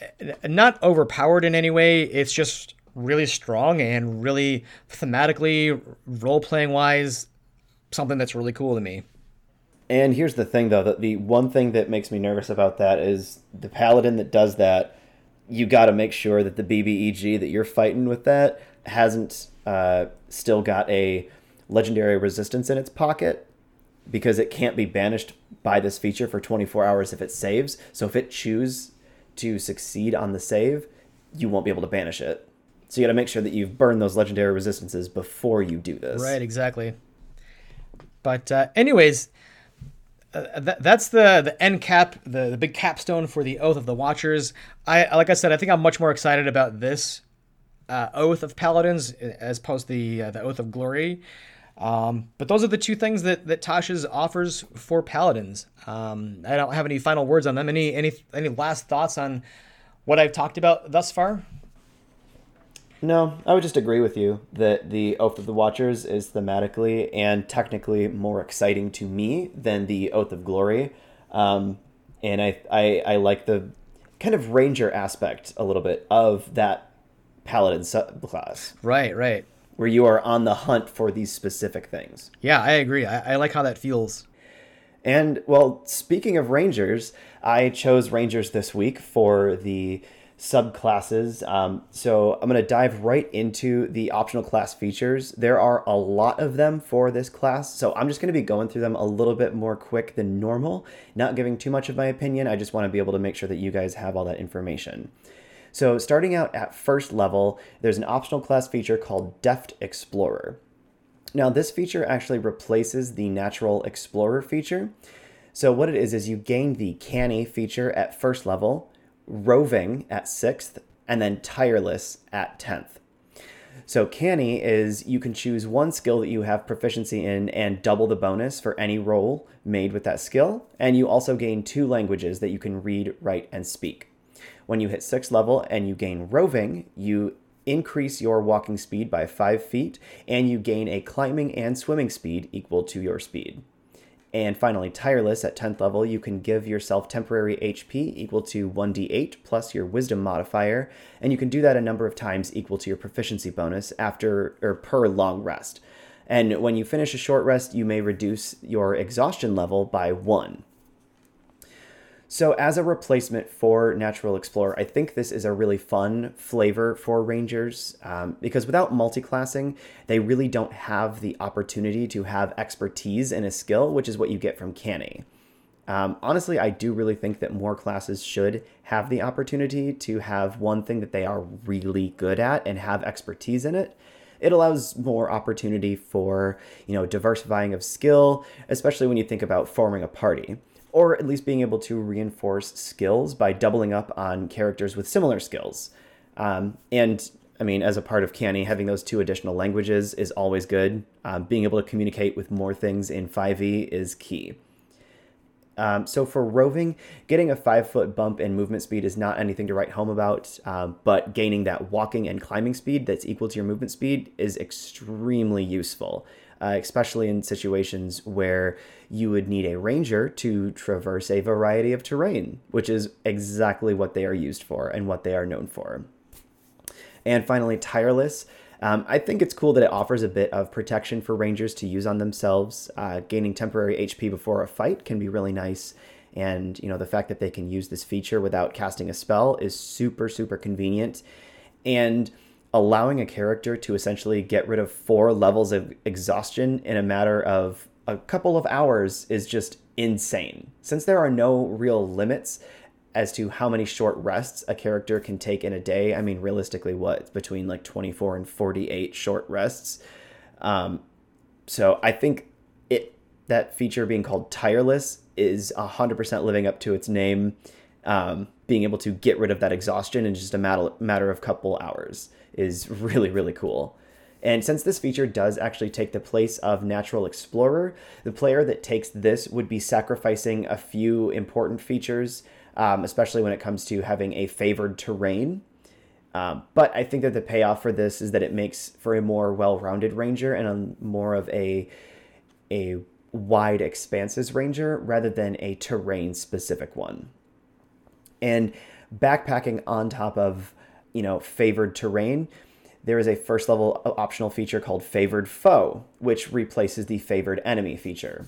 uh, not overpowered in any way. It's just really strong and really thematically, role playing wise, something that's really cool to me. And here's the thing, though, that the one thing that makes me nervous about that is the paladin that does that you got to make sure that the BBEG that you're fighting with that hasn't uh, still got a legendary resistance in its pocket because it can't be banished by this feature for 24 hours if it saves. So if it chooses to succeed on the save, you won't be able to banish it. So you got to make sure that you've burned those legendary resistances before you do this. Right, exactly. But uh, anyways, uh, that's the the end cap, the, the big capstone for the Oath of the Watchers. I like I said, I think I'm much more excited about this uh, Oath of Paladins as opposed to the uh, the Oath of Glory. Um, but those are the two things that that Tasha's offers for Paladins. Um, I don't have any final words on them. Any any any last thoughts on what I've talked about thus far? No, I would just agree with you that the Oath of the Watchers is thematically and technically more exciting to me than the Oath of Glory. Um, and I, I, I like the kind of ranger aspect a little bit of that paladin subclass. Right, right. Where you are on the hunt for these specific things. Yeah, I agree. I, I like how that feels. And well, speaking of rangers, I chose rangers this week for the subclasses. Um, so I'm going to dive right into the optional class features. There are a lot of them for this class, so I'm just going to be going through them a little bit more quick than normal, not giving too much of my opinion. I just want to be able to make sure that you guys have all that information. So, starting out at first level, there's an optional class feature called Deft Explorer. Now, this feature actually replaces the Natural Explorer feature. So, what it is, is you gain the Canny feature at first level, Roving at sixth, and then Tireless at 10th. So, Canny is you can choose one skill that you have proficiency in and double the bonus for any roll made with that skill. And you also gain two languages that you can read, write, and speak. When you hit sixth level and you gain roving, you increase your walking speed by five feet and you gain a climbing and swimming speed equal to your speed. And finally, tireless at 10th level, you can give yourself temporary HP equal to 1d8 plus your wisdom modifier, and you can do that a number of times equal to your proficiency bonus after or per long rest. And when you finish a short rest, you may reduce your exhaustion level by 1. So, as a replacement for Natural Explorer, I think this is a really fun flavor for Rangers um, because without multiclassing, they really don't have the opportunity to have expertise in a skill, which is what you get from Canny. Um, honestly, I do really think that more classes should have the opportunity to have one thing that they are really good at and have expertise in it. It allows more opportunity for, you know, diversifying of skill, especially when you think about forming a party or at least being able to reinforce skills by doubling up on characters with similar skills. Um, and I mean, as a part of Canny, having those two additional languages is always good. Um, being able to communicate with more things in 5e is key. Um, so for roving, getting a five foot bump in movement speed is not anything to write home about, uh, but gaining that walking and climbing speed that's equal to your movement speed is extremely useful uh, especially in situations where you would need a ranger to traverse a variety of terrain, which is exactly what they are used for and what they are known for. And finally, tireless. Um, I think it's cool that it offers a bit of protection for rangers to use on themselves. Uh, gaining temporary HP before a fight can be really nice. And, you know, the fact that they can use this feature without casting a spell is super, super convenient. And allowing a character to essentially get rid of four levels of exhaustion in a matter of a couple of hours is just insane. Since there are no real limits as to how many short rests a character can take in a day, I mean, realistically, what? Between like 24 and 48 short rests. Um, so I think it that feature being called tireless is 100% living up to its name. Um, being able to get rid of that exhaustion in just a matter, matter of couple hours is really, really cool. And since this feature does actually take the place of Natural Explorer, the player that takes this would be sacrificing a few important features, um, especially when it comes to having a favored terrain. Um, but I think that the payoff for this is that it makes for a more well-rounded ranger and a more of a a wide expanses ranger rather than a terrain specific one. And backpacking on top of you know, favored terrain, there is a first level optional feature called Favored Foe, which replaces the Favored Enemy feature.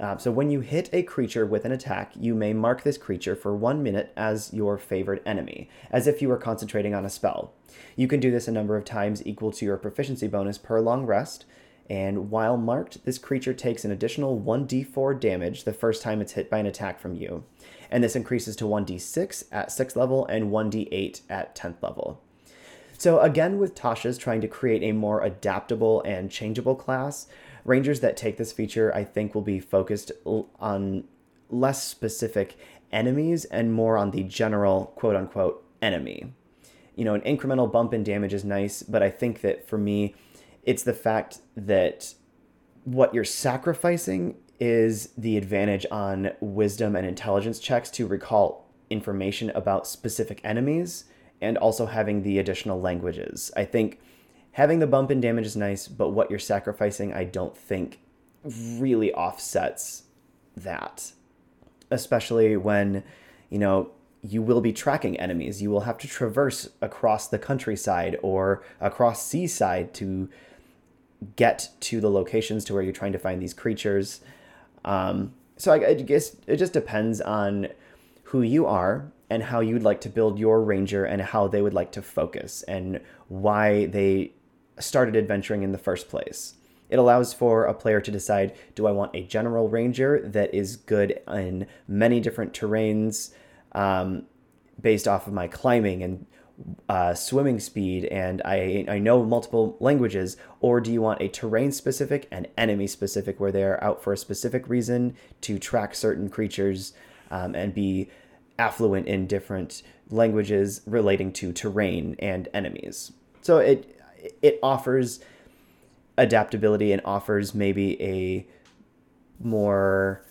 Uh, so when you hit a creature with an attack, you may mark this creature for one minute as your favored enemy, as if you were concentrating on a spell. You can do this a number of times equal to your proficiency bonus per long rest, and while marked, this creature takes an additional 1d4 damage the first time it's hit by an attack from you and this increases to 1d6 at 6th level and 1d8 at 10th level. So again, with Tasha's trying to create a more adaptable and changeable class, rangers that take this feature, I think, will be focused on less specific enemies and more on the general quote unquote enemy. You know, an incremental bump in damage is nice, but I think that for me, it's the fact that what you're sacrificing is the advantage on wisdom and intelligence checks to recall information about specific enemies and also having the additional languages. I think having the bump in damage is nice, but what you're sacrificing, I don't think really offsets that. Especially when, you know, you will be tracking enemies. You will have to traverse across the countryside or across seaside to get to the locations to where you're trying to find these creatures. Um, so I, I guess it just depends on who you are and how you'd like to build your ranger and how they would like to focus and why they started adventuring in the first place. It allows for a player to decide do I want a general ranger that is good in many different terrains um, based off of my climbing and uh, swimming speed and I, I know multiple languages? Or do you want a terrain specific and enemy specific where they're out for a specific reason to track certain creatures um, and be affluent in different languages relating to terrain and enemies? So it it offers adaptability and offers maybe a more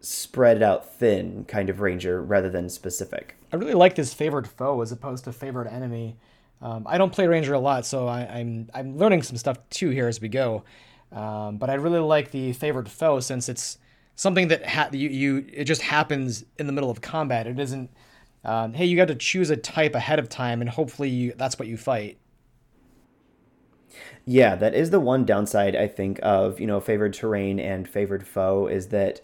spread out thin kind of ranger rather than specific. I really like this favored foe as opposed to favored enemy. Um, I don't play ranger a lot, so I, am I'm, I'm learning some stuff too here as we go. Um, but I really like the favored foe since it's something that ha- you, you it just happens in the middle of combat. It isn't um, hey you got to choose a type ahead of time and hopefully you, that's what you fight. Yeah, that is the one downside I think of you know favored terrain and favored foe is that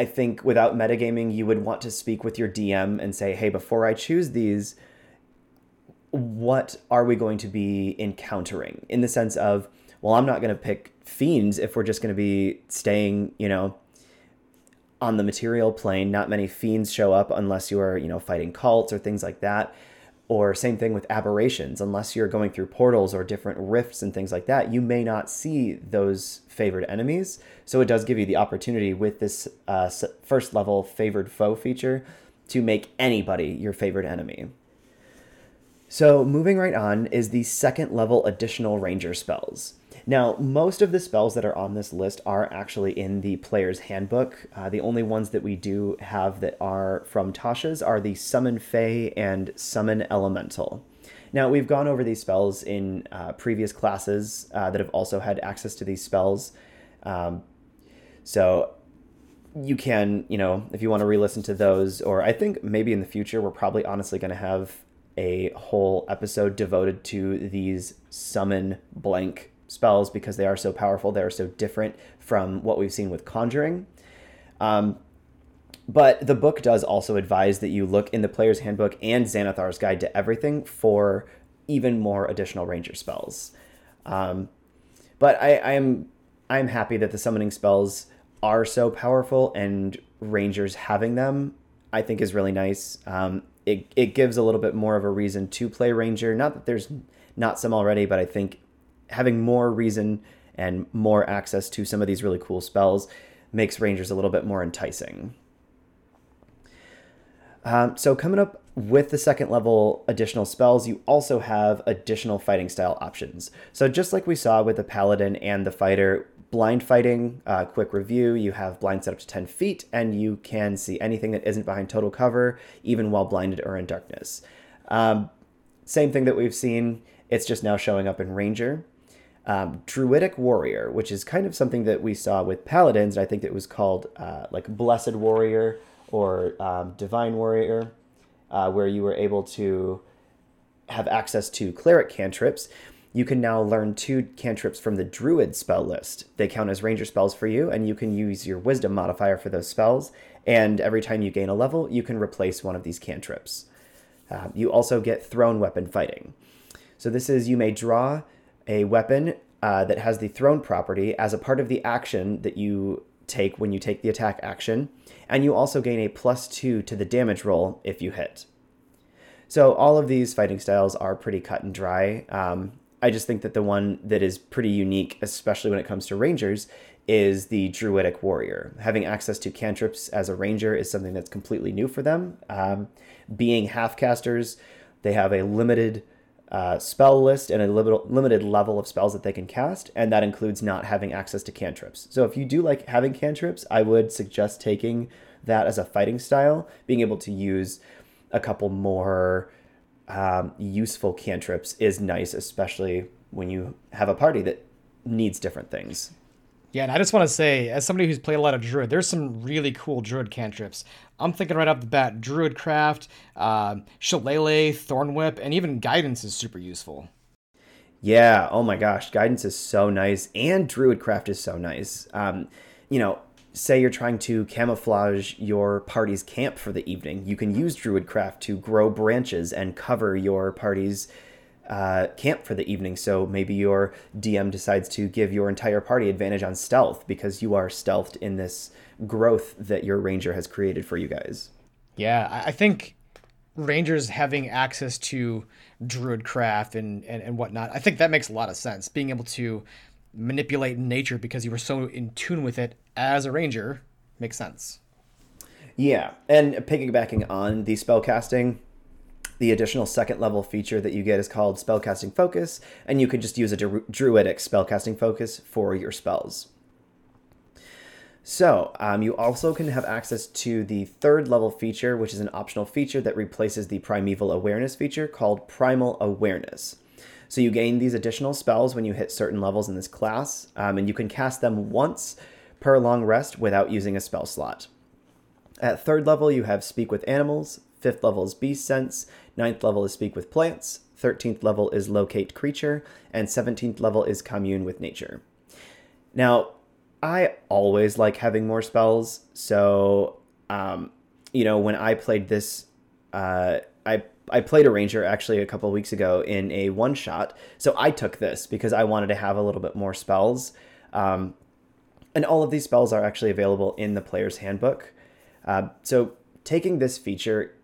I think without metagaming, you would want to speak with your DM and say, hey, before I choose these, what are we going to be encountering? In the sense of, well, I'm not going to pick fiends if we're just going to be staying, you know, on the material plane. Not many fiends show up unless you are, you know, fighting cults or things like that. Or same thing with aberrations, unless you're going through portals or different rifts and things like that, you may not see those favored enemies. So it does give you the opportunity with this uh, first level favored foe feature to make anybody your favored enemy. So moving right on is the second level additional ranger spells. Now, most of the spells that are on this list are actually in the player's handbook. Uh, the only ones that we do have that are from Tasha's are the Summon Fey and Summon Elemental. Now, we've gone over these spells in uh, previous classes uh, that have also had access to these spells. Um, so you can, you know, if you want to re listen to those, or I think maybe in the future, we're probably honestly going to have a whole episode devoted to these summon blank spells because they are so powerful. They are so different from what we've seen with conjuring. Um, but the book does also advise that you look in the player's handbook and Xanathar's guide to everything for even more additional ranger spells. Um, but I, I am I'm happy that the summoning spells are so powerful and rangers having them I think is really nice. Um, it, it gives a little bit more of a reason to play ranger. Not that there's not some already, but I think having more reason and more access to some of these really cool spells makes Rangers a little bit more enticing. Um, so coming up with the second level additional spells, you also have additional fighting style options. So just like we saw with the paladin and the fighter, blind fighting, uh, quick review, you have blindsight up to 10 feet, and you can see anything that isn't behind total cover, even while blinded or in darkness. Um, same thing that we've seen, it's just now showing up in Ranger um, Druidic Warrior, which is kind of something that we saw with Paladins. I think it was called uh, like Blessed Warrior or um, Divine Warrior, uh, where you were able to have access to cleric cantrips. You can now learn two cantrips from the Druid spell list. They count as ranger spells for you, and you can use your wisdom modifier for those spells. And every time you gain a level, you can replace one of these cantrips. Uh, you also get thrown weapon fighting. So this is you may draw a weapon uh, that has the thrown property as a part of the action that you take when you take the attack action, and you also gain a plus two to the damage roll if you hit. So all of these fighting styles are pretty cut and dry. Um, I just think that the one that is pretty unique, especially when it comes to rangers, is the druidic warrior. Having access to cantrips as a ranger is something that's completely new for them. Um, being half casters, they have a limited uh, spell list and a limited level of spells that they can cast, and that includes not having access to cantrips. So if you do like having cantrips, I would suggest taking that as a fighting style, being able to use a couple more um, useful cantrips is nice, especially when you have a party that needs different things. Yeah, and I just want to say, as somebody who's played a lot of Druid, there's some really cool Druid cantrips. I'm thinking right off the bat, Druidcraft, uh, Shillelagh, Thornwhip, and even Guidance is super useful. Yeah, oh my gosh, Guidance is so nice, and Druidcraft is so nice. Um, you know, say you're trying to camouflage your party's camp for the evening, you can use Druidcraft to grow branches and cover your party's uh, camp for the evening. So maybe your DM decides to give your entire party advantage on stealth because you are stealthed in this growth that your ranger has created for you guys. Yeah, I think rangers having access to druidcraft and, and and whatnot, I think that makes a lot of sense. Being able to manipulate nature because you were so in tune with it as a ranger makes sense. Yeah, and piggybacking on the spellcasting, the additional second level feature that you get is called Spellcasting Focus, and you can just use a dru- druidic spellcasting focus for your spells. So, um, you also can have access to the third level feature, which is an optional feature that replaces the Primeval Awareness feature called Primal Awareness. So, you gain these additional spells when you hit certain levels in this class, um, and you can cast them once per long rest without using a spell slot. At third level, you have Speak with Animals, fifth level is Beast Sense, ninth level is Speak with Plants, 13th level is Locate Creature, and 17th level is Commune with Nature. Now, I always like having more spells. So, um, you know, when I played this, uh, I I played a ranger actually a couple weeks ago in a one shot. So I took this because I wanted to have a little bit more spells. Um, and all of these spells are actually available in the player's handbook. Uh, so taking this feature,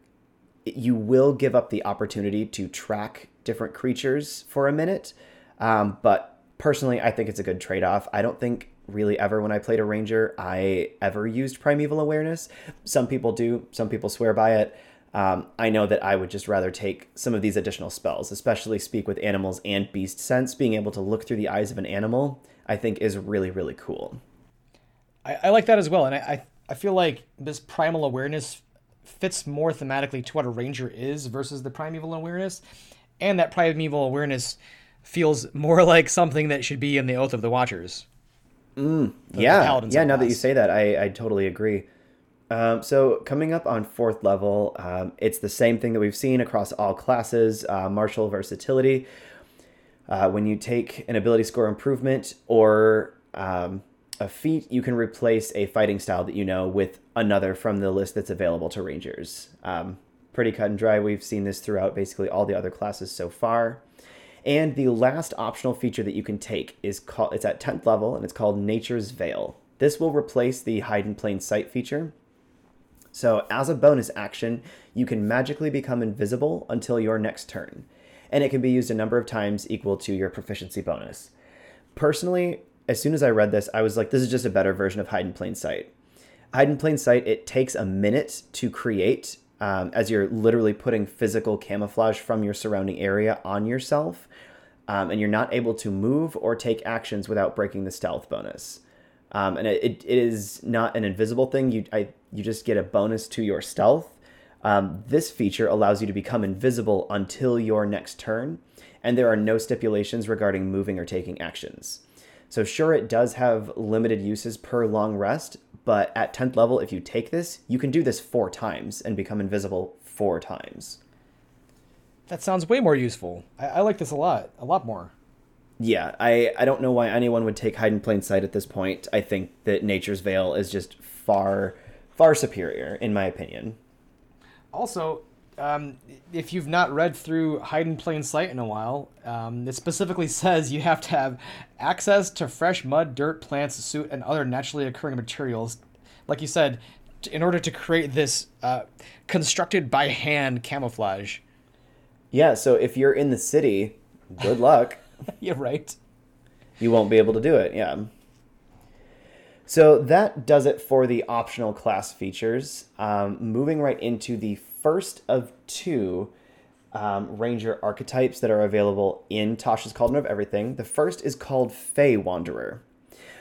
you will give up the opportunity to track different creatures for a minute. Um, but personally, I think it's a good trade off. I don't think really ever when I played a ranger I ever used primeval awareness. Some people do, some people swear by it. Um, I know that I would just rather take some of these additional spells, especially speak with animals and beast sense. Being able to look through the eyes of an animal, I think, is really, really cool. I, I like that as well, and I, I I feel like this primal awareness fits more thematically to what a ranger is versus the primeval awareness, and that primeval awareness feels more <laughs> like something that should be in the Oath of the Watchers. Mm, yeah, yeah. Now that you say that, I, I totally agree. Um, so coming up on fourth level, um, it's the same thing that we've seen across all classes: uh, martial versatility. Uh, when you take an ability score improvement or um, a feat, you can replace a fighting style that you know with another from the list that's available to rangers. Um, pretty cut and dry. We've seen this throughout basically all the other classes so far. And the last optional feature that you can take is called it's at 10th level and it's called Nature's Veil. This will replace the hide in plain sight feature. So, as a bonus action, you can magically become invisible until your next turn, and it can be used a number of times equal to your proficiency bonus. Personally, as soon as I read this, I was like, this is just a better version of hide in plain sight. Hide in plain sight, it takes a minute to create um, as you're literally putting physical camouflage from your surrounding area on yourself. Um, and you're not able to move or take actions without breaking the stealth bonus. Um, and it, it is not an invisible thing. You I, you just get a bonus to your stealth. Um, this feature allows you to become invisible until your next turn, and there are no stipulations regarding moving or taking actions. So sure, it does have limited uses per long rest, but at 10th level, if you take this, you can do this four times and become invisible four times. That sounds way more useful. I, I like this a lot, a lot more. Yeah, I, I don't know why anyone would take hide in plain sight at this point. I think that Nature's Veil is just far, far superior, in my opinion. Also, um, if you've not read through Hide in Plain Sight in a while, um, it specifically <laughs> says you have to have access to fresh mud, dirt, plants, soot, and other naturally occurring materials. Like you said, in order to create this uh, constructed by hand camouflage. Yeah, so if you're in the city, good luck. <laughs> You're right. You won't be able to do it, yeah. So that does it for the optional class features. Um, moving right into the first of two um, ranger archetypes that are available in Tasha's Cauldron of Everything. The first is called Fey Wanderer.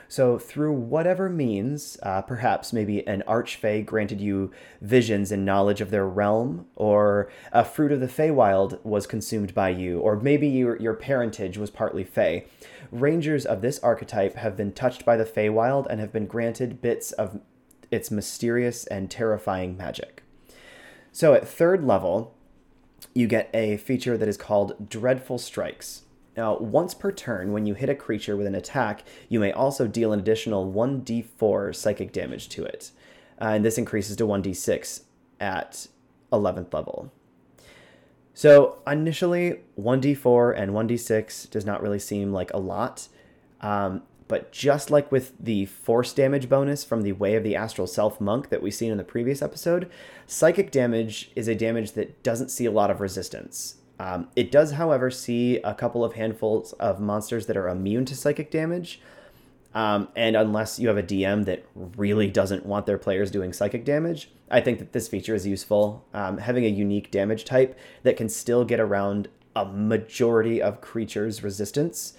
So, through whatever means, uh, perhaps maybe an archfey granted you visions and knowledge of their realm, or a fruit of the Feywild was consumed by you, or maybe your, your parentage was partly Fey. Rangers of this archetype have been touched by the Feywild and have been granted bits of its mysterious and terrifying magic. So at third level, you get a feature that is called Dreadful Strikes. Now, once per turn, when you hit a creature with an attack, you may also deal an additional 1d4 psychic damage to it. Uh, and this increases to 1d6 at 11th level. So, initially, 1d4 and 1d6 does not really seem like a lot. Um, but just like with the force damage bonus from the Way of the Astral Self Monk that we've seen in the previous episode, psychic damage is a damage that doesn't see a lot of resistance. Um, it does, however, see a couple of handfuls of monsters that are immune to psychic damage. Um, and unless you have a DM that really doesn't want their players doing psychic damage, I think that this feature is useful. Um, having a unique damage type that can still get around a majority of creatures' resistance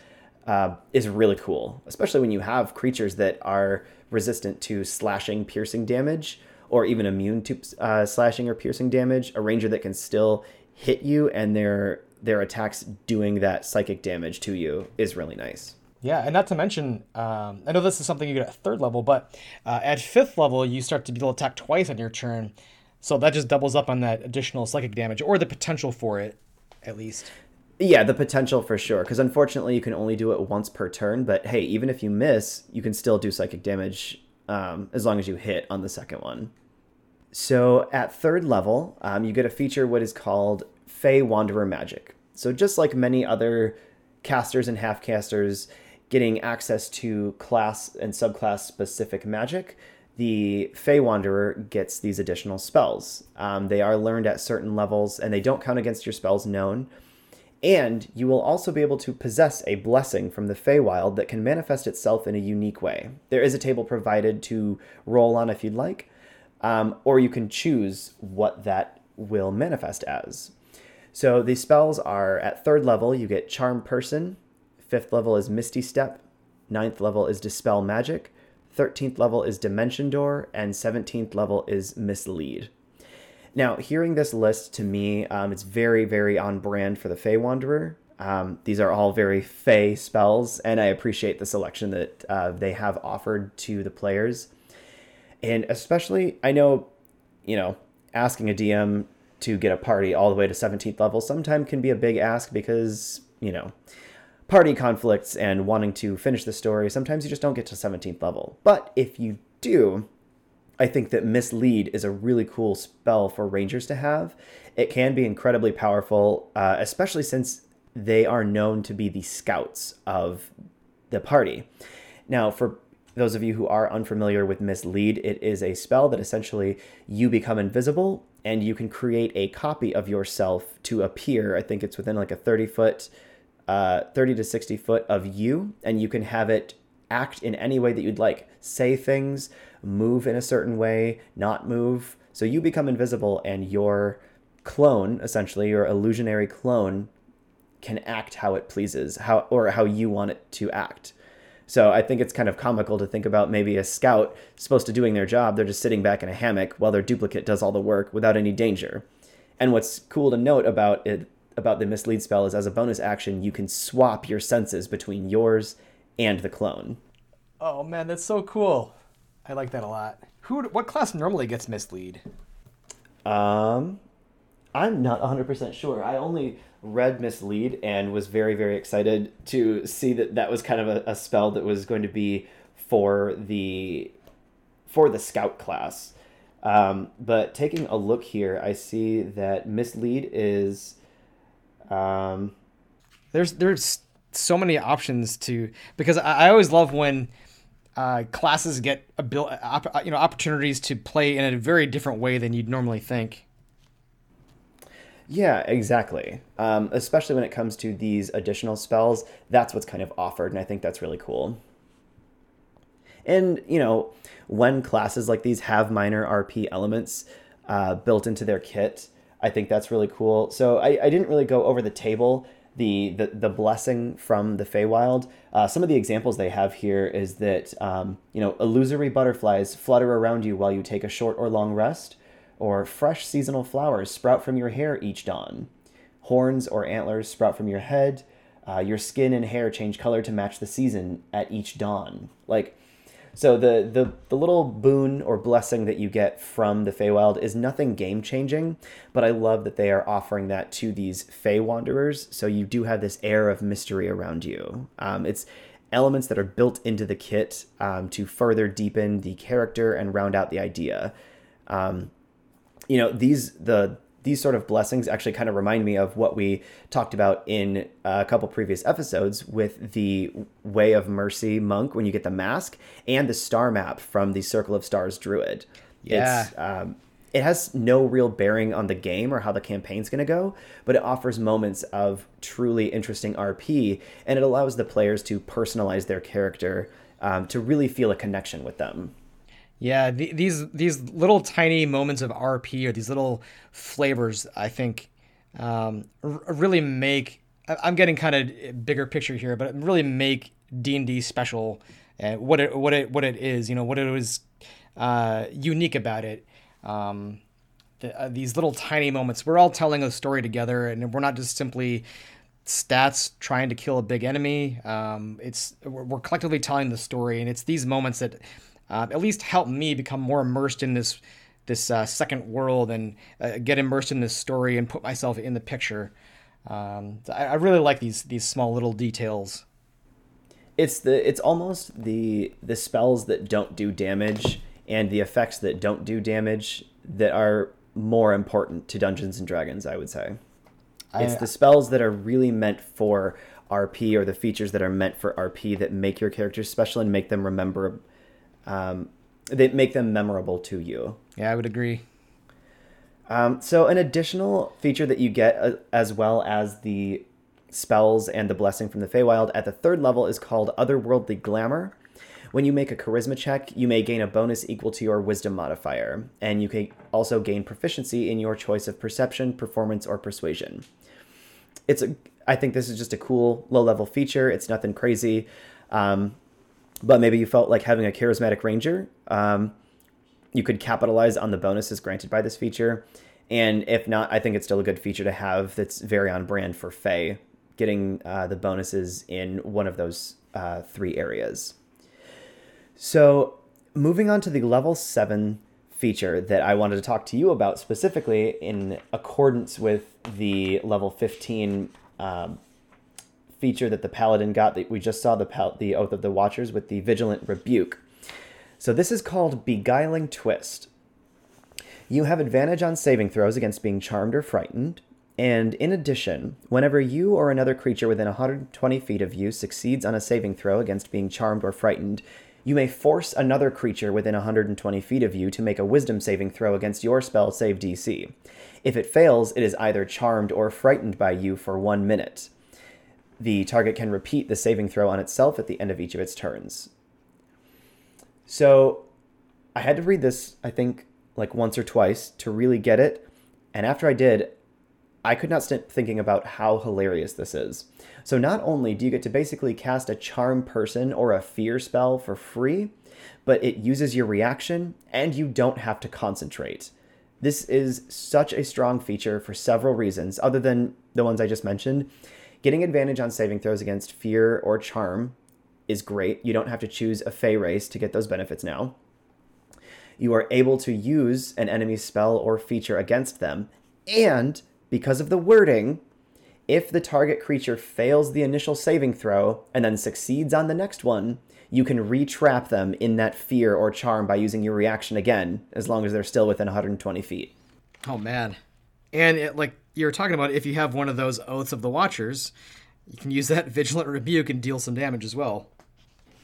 uh, is really cool, especially when you have creatures that are resistant to slashing, piercing damage, or even immune to uh, slashing or piercing damage. A ranger that can still hit you and their their attacks doing that psychic damage to you is really nice. Yeah, and not to mention, um, I know this is something you get at third level, but uh, at fifth level, you start to be able to attack twice on your turn. So that just doubles up on that additional psychic damage, or the potential for it, at least. Yeah, the potential for sure. Because unfortunately, you can only do it once per turn. But hey, even if you miss, you can still do psychic damage um, as long as you hit on the second one. So at third level, um, you get a feature what is called Fey Wanderer Magic. So just like many other casters and half casters getting access to class and subclass specific magic, the Fey Wanderer gets these additional spells. Um, they are learned at certain levels and they don't count against your spells known. And you will also be able to possess a blessing from the Feywild that can manifest itself in a unique way. There is a table provided to roll on if you'd like, um, or you can choose what that will manifest as. So the spells are at third level, you get Charm Person, fifth level is Misty Step, ninth level is Dispel Magic, 13th level is Dimension Door, and 17th level is Mislead. Now, hearing this list to me, um, it's very, very on brand for the Fey Wanderer. Um, these are all very Fey spells, and I appreciate the selection that uh, they have offered to the players. And especially, I know, you know, asking a DM to get a party all the way to 17th level sometimes can be a big ask because, you know, party conflicts and wanting to finish the story, sometimes you just don't get to 17th level. But if you do, I think that Mislead is a really cool spell for Rangers to have. It can be incredibly powerful, uh, especially since they are known to be the scouts of the party. Now, for those of you who are unfamiliar with Mislead, it is a spell that essentially you become invisible and you can create a copy of yourself to appear. I think it's within like a 30 foot, uh, 30 to 60 foot of you, and you can have it act in any way that you'd like. Say things, move in a certain way, not move. So you become invisible, and your clone, essentially, your illusionary clone, can act how it pleases, how or how you want it to act. So I think it's kind of comical to think about maybe a scout supposed to doing their job, they're just sitting back in a hammock while their duplicate does all the work without any danger. And what's cool to note about it about the mislead spell is as a bonus action, you can swap your senses between yours and the clone. Oh man, that's so cool. I like that a lot. Who what class normally gets mislead? Um I'm not 100% sure. I only read Mislead and was very, very excited to see that that was kind of a, a spell that was going to be for the for the scout class. Um, but taking a look here, I see that Mislead is um, there's there's so many options to because I, I always love when uh, classes get abil- op- you know opportunities to play in a very different way than you'd normally think. Yeah, exactly. Um, especially when it comes to these additional spells, that's what's kind of offered, and I think that's really cool. And, you know, when classes like these have minor RP elements uh, built into their kit, I think that's really cool. So I, I didn't really go over the table, the, the, the blessing from the Feywild. Uh, some of the examples they have here is that, um, you know, illusory butterflies flutter around you while you take a short or long rest or fresh seasonal flowers sprout from your hair each dawn. Horns or antlers sprout from your head. Uh, your skin and hair change color to match the season at each dawn. Like, so the, the the little boon or blessing that you get from the Feywild is nothing game changing, but I love that they are offering that to these Fey wanderers. So you do have this air of mystery around you. Um, it's elements that are built into the kit um, to further deepen the character and round out the idea. Um, you know these the these sort of blessings actually kind of remind me of what we talked about in a couple previous episodes with the Way of Mercy monk when you get the mask and the star map from the Circle of Stars druid. Yeah. It's, um, it has no real bearing on the game or how the campaign's going to go, but it offers moments of truly interesting RP, and it allows the players to personalize their character um, to really feel a connection with them. Yeah, the, these these little tiny moments of RP or these little flavors, I think, um, r- really make. I'm getting kind of bigger picture here, but really make D and D special, and what it what it what it is. You know what it was uh, unique about it. Um, the, uh, these little tiny moments. We're all telling a story together, and we're not just simply stats trying to kill a big enemy. Um, it's we're collectively telling the story, and it's these moments that uh, at least help me become more immersed in this this uh, second world and uh, get immersed in this story and put myself in the picture. Um, I, I, really like these these small little details. It's the it's almost the the spells that don't do damage and the effects that don't do damage that are more important to Dungeons and Dragons. I would say it's I, the spells that are really meant for RP or the features that are meant for RP that make your characters special and make them remember um, they make them memorable to you. Yeah, I would agree. Um, so, an additional feature that you get, uh, as well as the spells and the blessing from the Feywild at the third level, is called Otherworldly Glamour. When you make a charisma check, you may gain a bonus equal to your wisdom modifier, and you can also gain proficiency in your choice of perception, performance, or persuasion. It's a, I think this is just a cool low level feature. It's nothing crazy. Um, but maybe you felt like having a charismatic ranger. Um, you could capitalize on the bonuses granted by this feature. And if not, I think it's still a good feature to have that's very on brand for Fey, getting uh, the bonuses in one of those uh, three areas. So, moving on to the level 7 feature that I wanted to talk to you about specifically in accordance with the level 15 um, feature that the paladin got that we just saw the pal- the oath of the watchers with the vigilant rebuke. So this is called beguiling twist. You have advantage on saving throws against being charmed or frightened. And in addition, whenever you or another creature within 120 feet of you succeeds on a saving throw against being charmed or frightened, you may force another creature within 120 feet of you to make a wisdom saving throw against your spell save DC. If it fails, it is either charmed or frightened by you for one minute the target can repeat the saving throw on itself at the end of each of its turns. So I had to read this, I think, like once or twice to really get it. And after I did, I could not stop thinking about how hilarious this is. So not only do you get to basically cast a charm person or a fear spell for free, but it uses your reaction and you don't have to concentrate. This is such a strong feature for several reasons, other than the ones I just mentioned. Getting advantage on saving throws against fear or charm is great. You don't have to choose a Fey race to get those benefits now. You are able to use an enemy spell or feature against them. And because of the wording, if the target creature fails the initial saving throw and then succeeds on the next one, you can retrap them in that fear or charm by using your reaction again, as long as they're still within 120 feet. Oh man. And it, like you're talking about, if you have one of those oaths of the Watchers, you can use that <laughs> vigilant rebuke and deal some damage as well.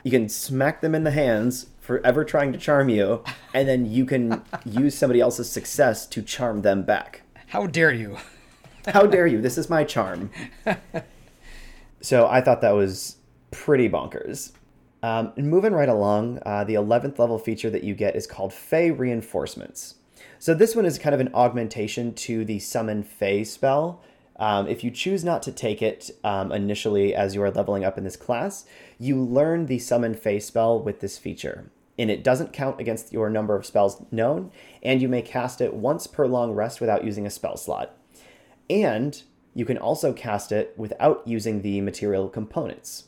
You can smack them in the hands for ever trying to charm you, and then you can <laughs> use somebody else's success to charm them back. How dare you? <laughs> How dare you? This is my charm. so I thought that was pretty bonkers. Um, and moving right along, uh, the 11th level feature that you get is called Fey Reinforcements. So this one is kind of an augmentation to the Summon Fey spell. Um, if you choose not to take it um, initially as you are leveling up in this class, you learn the Summon Fey spell with this feature. And it doesn't count against your number of spells known, and you may cast it once per long rest without using a spell slot. And you can also cast it without using the material components.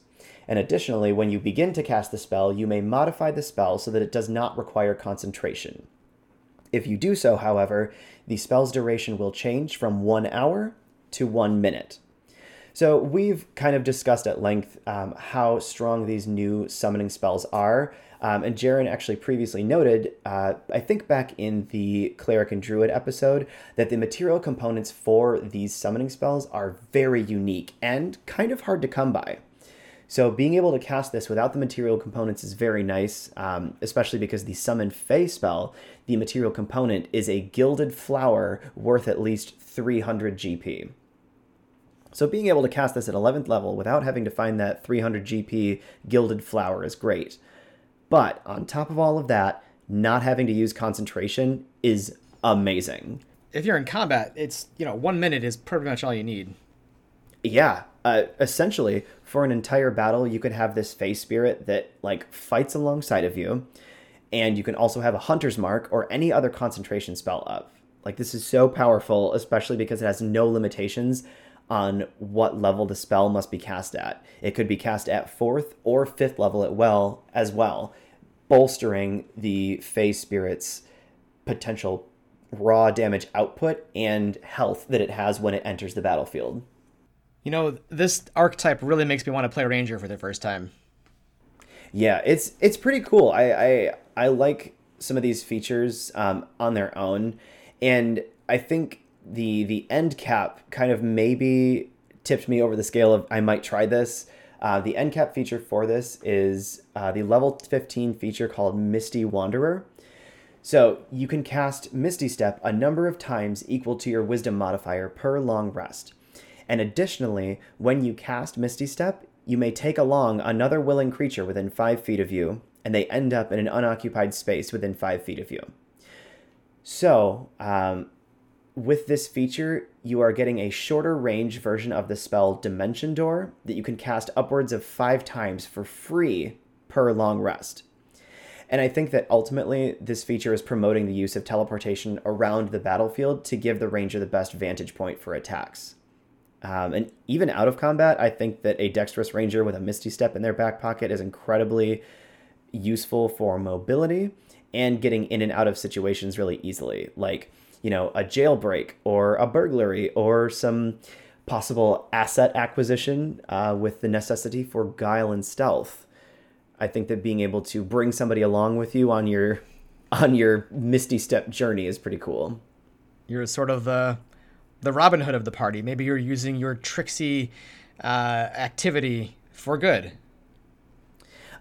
And additionally, when you begin to cast the spell, you may modify the spell so that it does not require concentration. If you do so, however, the spell's duration will change from one hour to one minute. So we've kind of discussed at length um, how strong these new summoning spells are. Um, and Jaren actually previously noted, uh, I think back in the Cleric and Druid episode, that the material components for these summoning spells are very unique and kind of hard to come by. So being able to cast this without the material components is very nice, um, especially because the Summon Fey spell, the material component is a gilded flower worth at least 300 GP. So being able to cast this at 11th level without having to find that 300 GP gilded flower is great. But on top of all of that, not having to use concentration is amazing. If you're in combat, it's, you know, one minute is pretty much all you need. Yeah. Uh, essentially, for an entire battle, you could have this Fey spirit that, like, fights alongside of you. And you can also have a Hunter's Mark or any other concentration spell up. Like, this is so powerful, especially because it has no limitations on what level the spell must be cast at. It could be cast at fourth or fifth level at well as well, bolstering the Fey Spirit's potential raw damage output and health that it has when it enters the battlefield. You know, this archetype really makes me want to play Ranger for the first time. Yeah, it's it's pretty cool. I I, I like some of these features um, on their own, and I think the the end cap kind of maybe tipped me over the scale of I might try this. Uh, the end cap feature for this is uh, the level 15 feature called Misty Wanderer. So you can cast Misty Step a number of times equal to your Wisdom modifier per long rest. And additionally, when you cast Misty Step, you may take along another willing creature within 5 feet of you, and they end up in an unoccupied space within 5 feet of you. So, um, with this feature, you are getting a shorter range version of the spell Dimension Door that you can cast upwards of five times for free per long rest. And I think that ultimately this feature is promoting the use of teleportation around the battlefield to give the ranger the best vantage point for attacks. Um, and even out of combat, I think that a dexterous ranger with a misty step in their back pocket is incredibly useful for mobility and getting in and out of situations really easily. Like, you know, a jailbreak or a burglary or some possible asset acquisition uh, with the necessity for guile and stealth. I think that being able to bring somebody along with you on your <laughs> on your misty step journey is pretty cool. You're sort of the the Robin Hood of the party. Maybe you're using your tricksy uh, activity for good.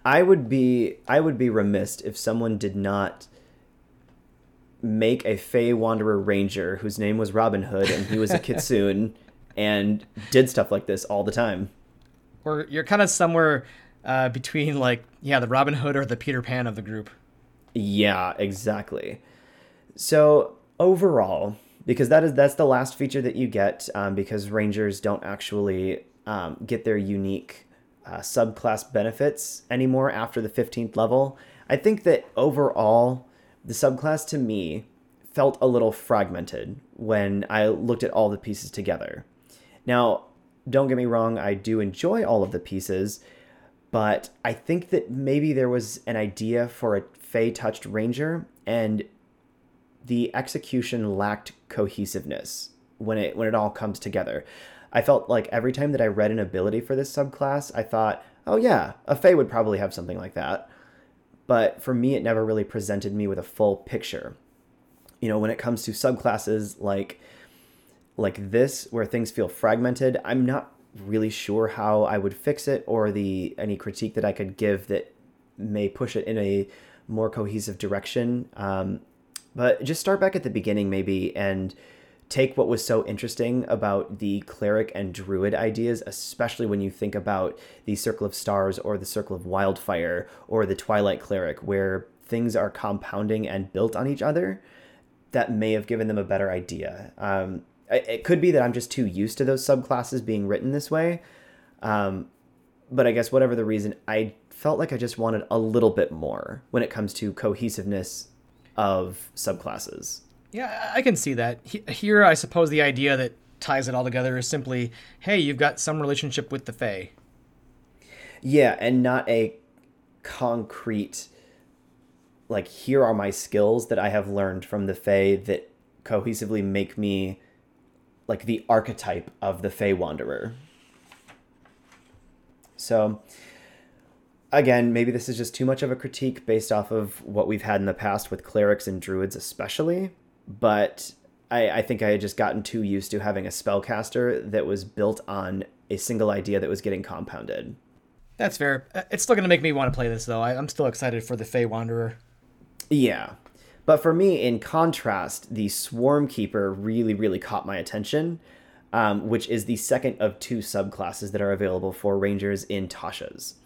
I would be I would be remiss if someone did not make a Fey Wanderer Ranger whose name was Robin Hood and he was a <laughs> Kitsune and did stuff like this all the time. Or you're kind of somewhere uh, between like yeah the Robin Hood or the Peter Pan of the group. Yeah, exactly. So overall, because that is that's the last feature that you get um, because Rangers don't actually um, get their unique uh, subclass benefits anymore after the 15th level. I think that overall the subclass to me felt a little fragmented when I looked at all the pieces together. Now, don't get me wrong, I do enjoy all of the pieces, but I think that maybe there was an idea for a Fey touched ranger and the execution lacked cohesiveness when it when it all comes together. I felt like every time that I read an ability for this subclass, I thought, "Oh yeah, a Fey would probably have something like that." but for me, it never really presented me with a full picture. You know, when it comes to subclasses like like this, where things feel fragmented, I'm not really sure how I would fix it or the any critique that I could give that may push it in a more cohesive direction. Um, but just start back at the beginning, maybe, and take what was so interesting about the cleric and druid ideas, especially when you think about the Circle of Stars or the Circle of Wildfire or the Twilight Cleric, where things are compounding and built on each other, that may have given them a better idea. Um, it could be that I'm just too used to those subclasses being written this way. Um, but I guess whatever the reason, I felt like I just wanted a little bit more when it comes to cohesiveness of subclasses. Yeah, I can see that. Here, I suppose the idea that ties it all together is simply, hey, you've got some relationship with the Fae. Yeah, and not a concrete, like, here are my skills that I have learned from the Fae that cohesively make me, like, the archetype of the Fey Wanderer. So, again, maybe this is just too much of a critique based off of what we've had in the past with clerics and druids, especially. But I, I think I had just gotten too used to having a spellcaster that was built on a single idea that was getting compounded. That's fair. Uh, it's still going to make me want to play this, though. I, I'm still excited for the Fey Wanderer. Yeah. But for me, in contrast, the Swarm Keeper really, really caught my attention, um, which is the second of two subclasses that are available for Rangers in Tasha's.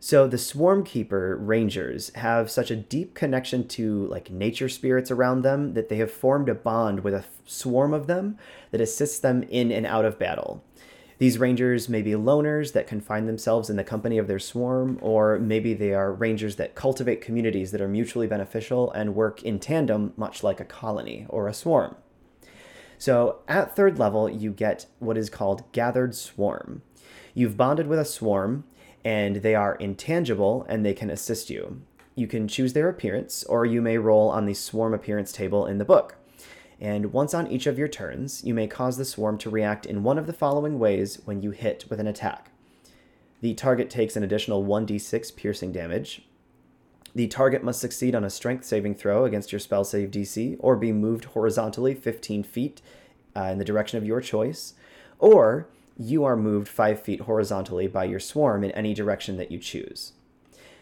So the Swarm Keeper Rangers have such a deep connection to like nature spirits around them that they have formed a bond with a swarm of them that assists them in and out of battle. These rangers may be loners that confine themselves in the company of their swarm, or maybe they are rangers that cultivate communities that are mutually beneficial and work in tandem, much like a colony or a swarm. So at third level, you get what is called Gathered Swarm. You've bonded with a swarm, and they are intangible and they can assist you. You can choose their appearance, or you may roll on the swarm appearance table in the book and once on each of your turns, you may cause the swarm to react in one of the following ways when you hit with an attack. The target takes an additional 1d6 piercing damage. The target must succeed on a strength saving throw against your spell save DC or be moved horizontally 15 feet uh, in the direction of your choice, or you are moved 5 feet horizontally by your swarm in any direction that you choose.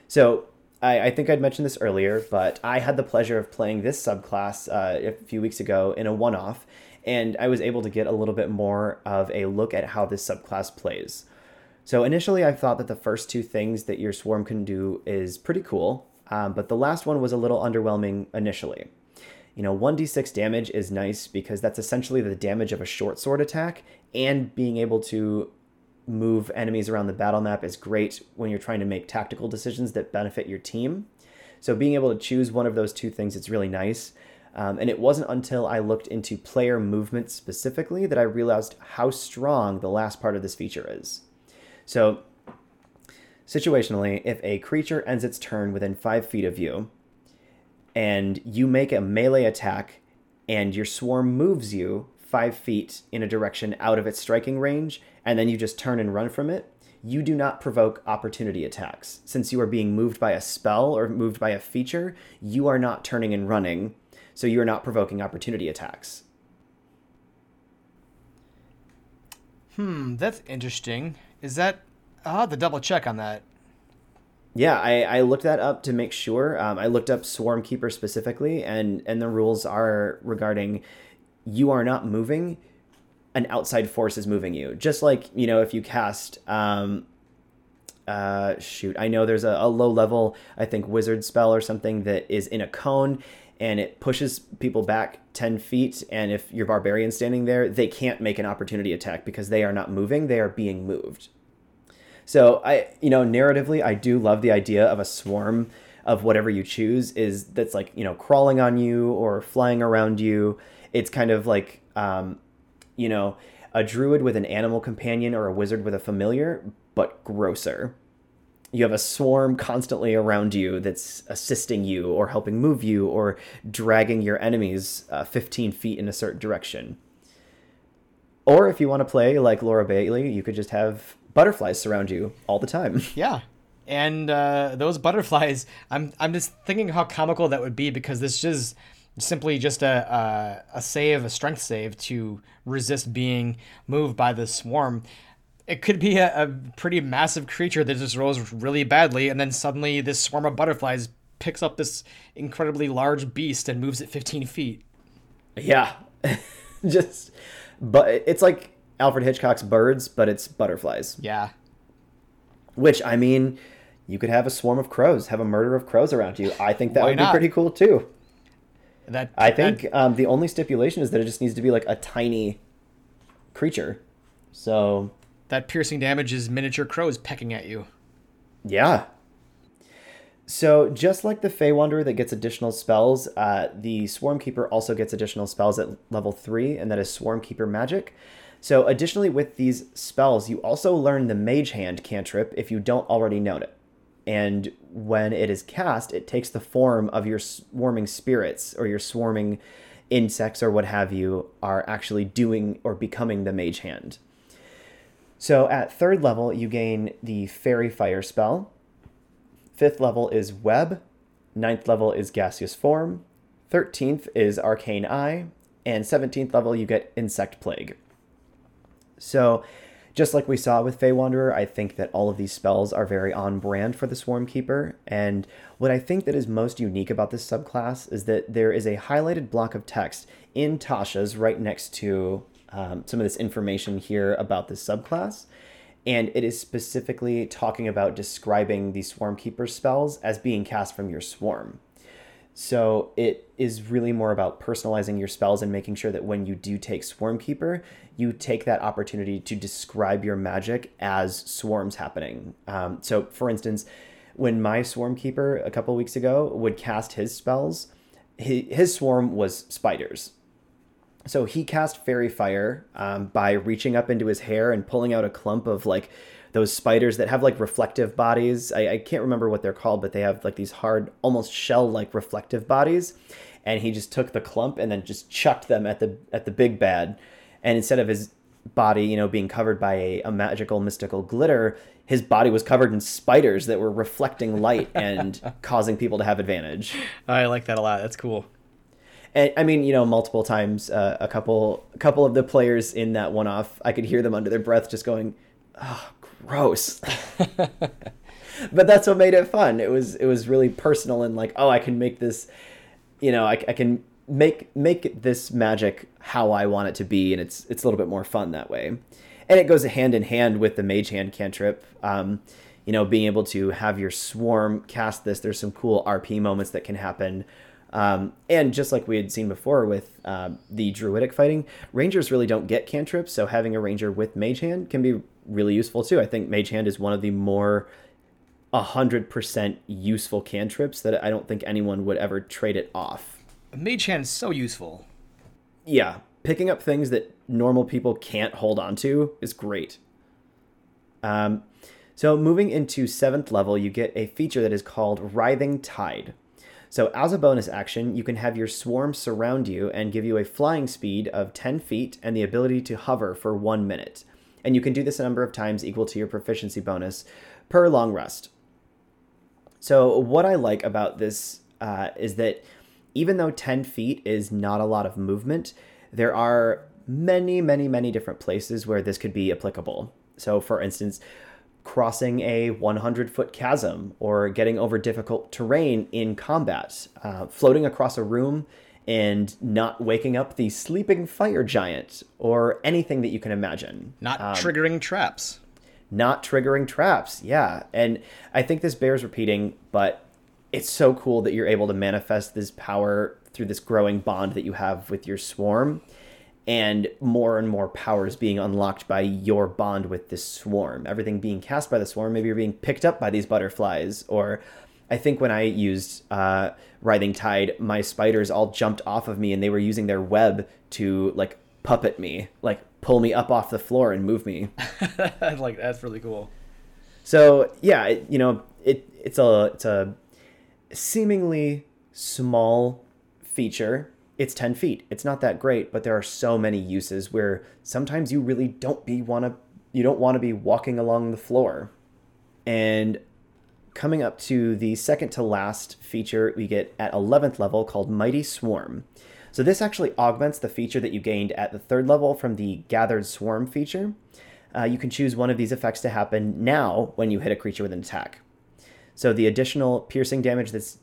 So, I, I, think I'd mentioned this earlier, but I had the pleasure of playing this subclass uh, a few weeks ago in a one off, and I was able to get a little bit more of a look at how this subclass plays. So initially, I thought that the first two things that your swarm can do is pretty cool, um, but the last one was a little underwhelming initially. You know, 1d6 damage is nice because that's essentially the damage of a short sword attack, and being able to move enemies around the battle map is great when you're trying to make tactical decisions that benefit your team. So being able to choose one of those two things, it's really nice. Um, and it wasn't until I looked into player movement specifically that I realized how strong the last part of this feature is. So, situationally, if a creature ends its turn within five feet of you, and you make a melee attack, and your swarm moves you five feet in a direction out of its striking range, and then you just turn and run from it, you do not provoke opportunity attacks. Since you are being moved by a spell or moved by a feature, you are not turning and running, so you are not provoking opportunity attacks. Hmm, that's interesting. Is that. I'll have to double check on that. Yeah, I, I looked that up to make sure. Um, I looked up Swarm Keeper specifically, and, and the rules are regarding you are not moving, an outside force is moving you. Just like, you know, if you cast um uh shoot, I know there's a, a low level, I think wizard spell or something that is in a cone and it pushes people back 10 feet and if your barbarian standing there, they can't make an opportunity attack because they are not moving, they are being moved. So I you know, narratively I do love the idea of a swarm of whatever you choose is that's like, you know, crawling on you or flying around you. It's kind of like um you know, a druid with an animal companion or a wizard with a familiar, but grosser. You have a swarm constantly around you that's assisting you or helping move you or dragging your enemies uh, 15 feet in a certain direction. Or if you want to play like Laura Bailey, you could just have butterflies surround you all the time. <laughs> Yeah. And uh, those butterflies, I'm, I'm just thinking how comical that would be because this is simply just a, a, a save, a strength save to resist being moved by the swarm. It could be a, a pretty massive creature that just rolls really badly, and then suddenly this swarm of butterflies picks up this incredibly large beast and moves it 15 feet. Yeah, <laughs> just but it's like Alfred Hitchcock's Birds, but it's butterflies. Yeah. Which I mean, you could have a swarm of crows, have a murder of crows around you. I think that would not? be pretty cool too. That I think that, um, the only stipulation is that it just needs to be like a tiny creature. So that piercing damage is miniature crows pecking at you. Yeah. So just like the Fey Wanderer that gets additional spells, uh, the Swarm Keeper also gets additional spells at level three, and that is Swarm Keeper magic. So additionally, with these spells, you also learn the Mage Hand cantrip if you don't already know it and when it is cast, it takes the form of your swarming spirits or your swarming insects or what have you are actually doing or becoming the mage hand. So at third level, you gain the Faerie Fire spell. Fifth level is Web. Ninth level is Gaseous Form. Thirteenth is Arcane Eye. And 17th level, you get Insect Plague. So, just like we saw with Fey Wanderer, I think that all of these spells are very on brand for the Swarm Keeper. And what I think that is most unique about this subclass is that there is a highlighted block of text in Tasha's right next to um, some of this information here about this subclass. And it is specifically talking about describing the Swarm Keeper spells as being cast from your swarm. So it is really more about personalizing your spells and making sure that when you do take Swarm Keeper, you take that opportunity to describe your magic as swarms happening. Um, so, for instance, when my Swarm Keeper a couple weeks ago would cast his spells, his, his swarm was spiders. So he cast Faerie Fire um, by reaching up into his hair and pulling out a clump of like those spiders that have like reflective bodies. I, I can't remember what they're called, but they have like these hard, almost shell-like reflective bodies. And he just took the clump and then just chucked them at the at the big bad. And instead of his body, you know, being covered by a, a magical, mystical glitter, his body was covered in spiders that were reflecting light <laughs> and causing people to have advantage. I like that a lot. That's cool and I mean, you know, multiple times, uh, a couple, a couple of the players in that one off, I could hear them under their breath just going, "Oh, gross." <laughs> but that's what made it fun. It was, it was really personal and like, oh, I can make this, you know, I, I can make make this magic how I want it to be, and it's it's a little bit more fun that way. And it goes hand in hand with the Mage Hand cantrip. Um, you know, being able to have your swarm cast this, there's some cool RP moments that can happen um, and just like we had seen before with uh, the druidic fighting, rangers really don't get cantrips, so having a ranger with mage hand can be really useful too. I think mage hand is one of the more 100% useful cantrips that I don't think anyone would ever trade it off. Mage hand is so useful. Yeah, picking up things that normal people can't hold on to is great. Um, so moving into seventh level, you get a feature that is called Writhing Tide. So, as a bonus action, you can have your swarm surround you and give you a flying speed of 10 feet and the ability to hover for one minute. And you can do this a number of times equal to your proficiency bonus per long rest. So, what I like about this uh, is that even though 10 feet is not a lot of movement, there are many, many, many different places where this could be applicable. So, for instance, crossing a 100 foot chasm or getting over difficult terrain in combat, uh, floating across a room and not waking up the sleeping fire giant or anything that you can imagine. Not um, triggering traps. Not triggering traps, yeah. And I think this bears repeating, but it's so cool that you're able to manifest this power through this growing bond that you have with your swarm and more and more powers being unlocked by your bond with this swarm. Everything being cast by the swarm, maybe you're being picked up by these butterflies. Or I think when I used uh, Writhing Tide, my spiders all jumped off of me and they were using their web to like puppet me, like pull me up off the floor and move me. <laughs> like that's really cool. So yeah, it, you know, it it's a it's a seemingly small feature it's 10 feet. It's not that great, but there are so many uses where sometimes you really don't be want to you don't want to be walking along the floor. And coming up to the second to last feature we get at 11th level called Mighty Swarm. So this actually augments the feature that you gained at the third level from the Gathered Swarm feature. Uh, you can choose one of these effects to happen now when you hit a creature with an attack. So the additional piercing damage that's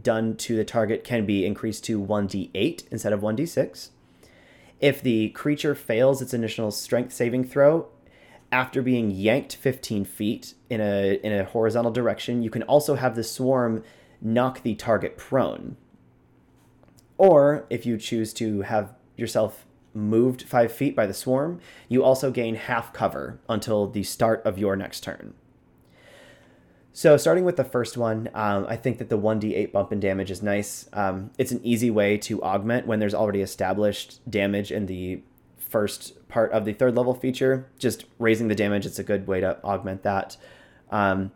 done to the target can be increased to 1d8 instead of 1d6. If the creature fails its initial strength saving throw after being yanked 15 feet in a, in a horizontal direction, you can also have the swarm knock the target prone. Or if you choose to have yourself moved 5 feet by the swarm, you also gain half cover until the start of your next turn. So starting with the first one, um, I think that the 1d8 bump in damage is nice. Um, it's an easy way to augment when there's already established damage in the first part of the third level feature. Just raising the damage, it's a good way to augment that. Um,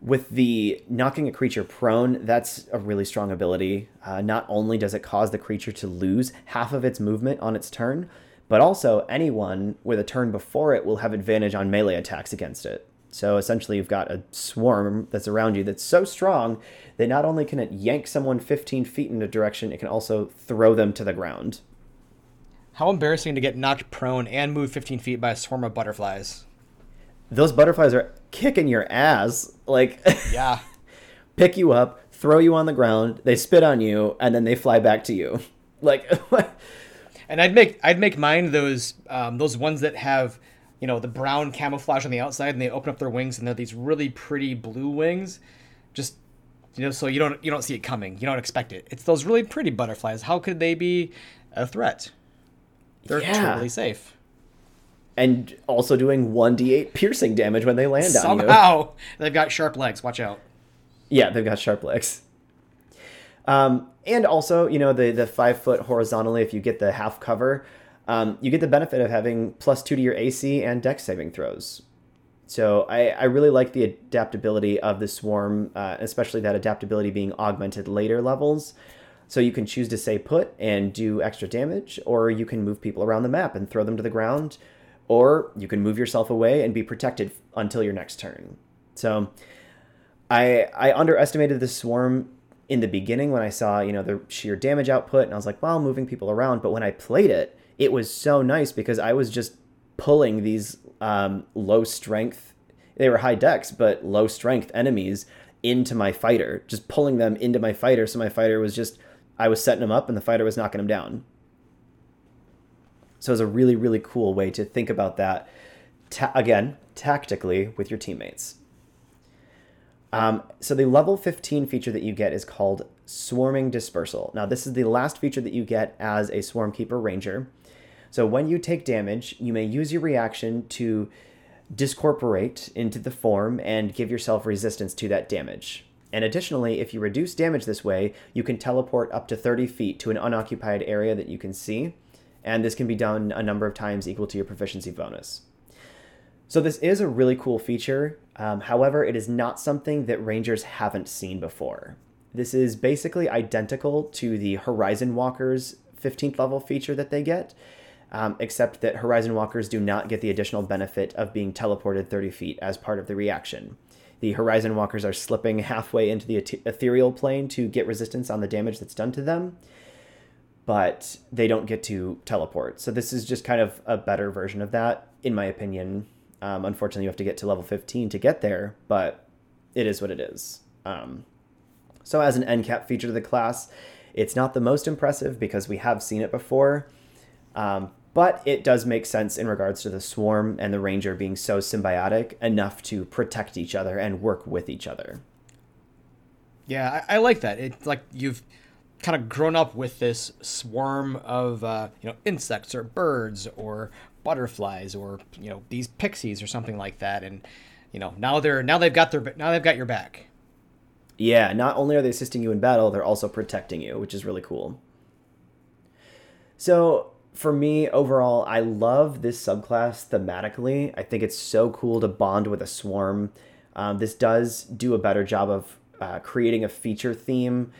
with the knocking a creature prone, that's a really strong ability. Uh, not only does it cause the creature to lose half of its movement on its turn, but also anyone with a turn before it will have advantage on melee attacks against it. So essentially, you've got a swarm that's around you that's so strong that not only can it yank someone 15 feet in a direction, it can also throw them to the ground. How embarrassing to get knocked prone and move 15 feet by a swarm of butterflies. Those butterflies are kicking your ass. Like, <laughs> yeah. pick you up, throw you on the ground, they spit on you, and then they fly back to you. <laughs> Like, <laughs> and I'd make I'd make mine those um, those ones that have you know the brown camouflage on the outside, and they open up their wings, and they're these really pretty blue wings. Just you know, so you don't you don't see it coming, you don't expect it. It's those really pretty butterflies. How could they be a threat? They're yeah. totally safe. And also doing 1d8 piercing damage when they land Somehow, on you. Somehow. They've got sharp legs. Watch out. Yeah, they've got sharp legs. Um, and also, you know, the, the five foot horizontally, if you get the half cover, um, you get the benefit of having plus two to your AC and dex saving throws. So I, I really like the adaptability of the swarm, uh, especially that adaptability being augmented later levels. So you can choose to say put and do extra damage, or you can move people around the map and throw them to the ground, or you can move yourself away and be protected until your next turn. So I I underestimated the swarm in the beginning when I saw, you know, the sheer damage output and I was like, well, moving people around, but when I played it, it was so nice because I was just pulling these um, low strength they were high dex, but low strength enemies into my fighter just pulling them into my fighter so my fighter was just I was setting him up and the fighter was knocking him down. So it was a really, really cool way to think about that, ta- again, tactically with your teammates. Um, so the level 15 feature that you get is called Swarming Dispersal. Now, this is the last feature that you get as a Swarm Keeper Ranger. So when you take damage, you may use your reaction to discorporate into the form and give yourself resistance to that damage. And additionally, if you reduce damage this way, you can teleport up to 30 feet to an unoccupied area that you can see. And this can be done a number of times equal to your proficiency bonus. So, this is a really cool feature. Um, however, it is not something that Rangers haven't seen before. This is basically identical to the Horizon Walkers 15th level feature that they get, um, except that Horizon Walkers do not get the additional benefit of being teleported 30 feet as part of the reaction. The Horizon Walkers are slipping <laughs> halfway into the ethereal plane to get resistance on the damage that's done to them, but they don't get to teleport. So this is just kind of a better version of that, in my opinion. Um, unfortunately, you have to get to level 15 to get there, but it is what it is. Um, so, as an end cap feature to the class, it's not the most impressive because we have seen it before, um, but it does make sense in regards to the swarm and the ranger being so symbiotic enough to protect each other and work with each other. Yeah, I, I like that. It's like you've kind of grown up with this swarm of uh, you know insects or birds or butterflies or you know these pixies or something like that, and you know now they're now they've got their now they've got your back. Yeah, not only are they assisting you in battle, they're also protecting you, which is really cool. So for me overall, I love this subclass thematically. I think it's so cool to bond with a swarm. Um, this does do a better job of uh, creating a feature theme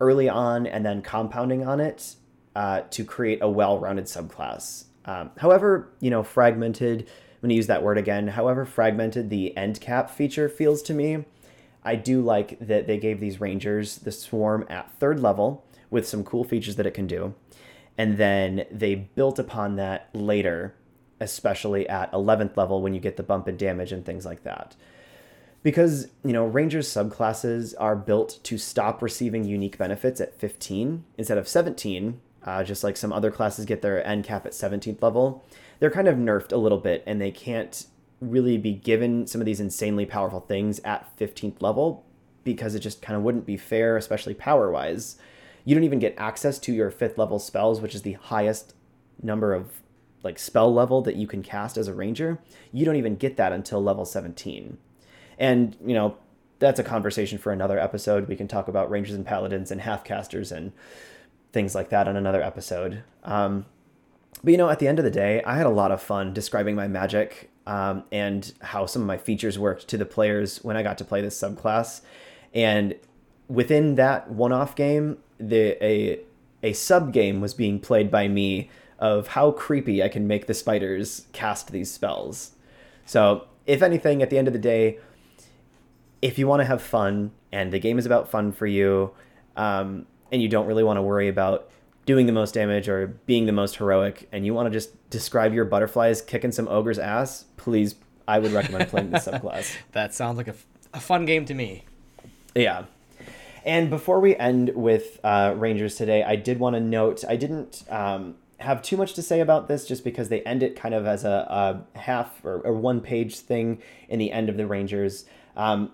early on and then compounding on it uh, to create a well-rounded subclass. Um, however, you know, fragmented. I'm gonna use that word again. However, fragmented the end cap feature feels to me. I do like that they gave these rangers the swarm at third level with some cool features that it can do and then they built upon that later especially at 11th level when you get the bump in damage and things like that. Because you know rangers subclasses are built to stop receiving unique benefits at 15 instead of 17 uh, just like some other classes get their end cap at 17th level. They're kind of nerfed a little bit and they can't really be given some of these insanely powerful things at 15th level because it just kind of wouldn't be fair especially power wise you don't even get access to your fifth level spells, which is the highest number of like spell level that you can cast as a ranger. You don't even get that until level 17. And, you know, that's a conversation for another episode. We can talk about rangers and paladins and half casters and things like that on another episode. Um, but you know, at the end of the day, I had a lot of fun describing my magic um, and how some of my features worked to the players when I got to play this subclass. And within that one-off game, the a a sub game was being played by me of how creepy I can make the spiders cast these spells. So, if anything, at the end of the day, if you want to have fun and the game is about fun for you, um, and you don't really want to worry about doing the most damage or being the most heroic, and you want to just describe your butterflies kicking some ogre's ass, please, I would recommend playing this subclass. <laughs> That sounds like a, f- a fun game to me. Yeah. And before we end with uh, Rangers today, I did want to note I didn't um, have too much to say about this just because they end it kind of as a, a half or, or one page thing in the end of the Rangers. Um,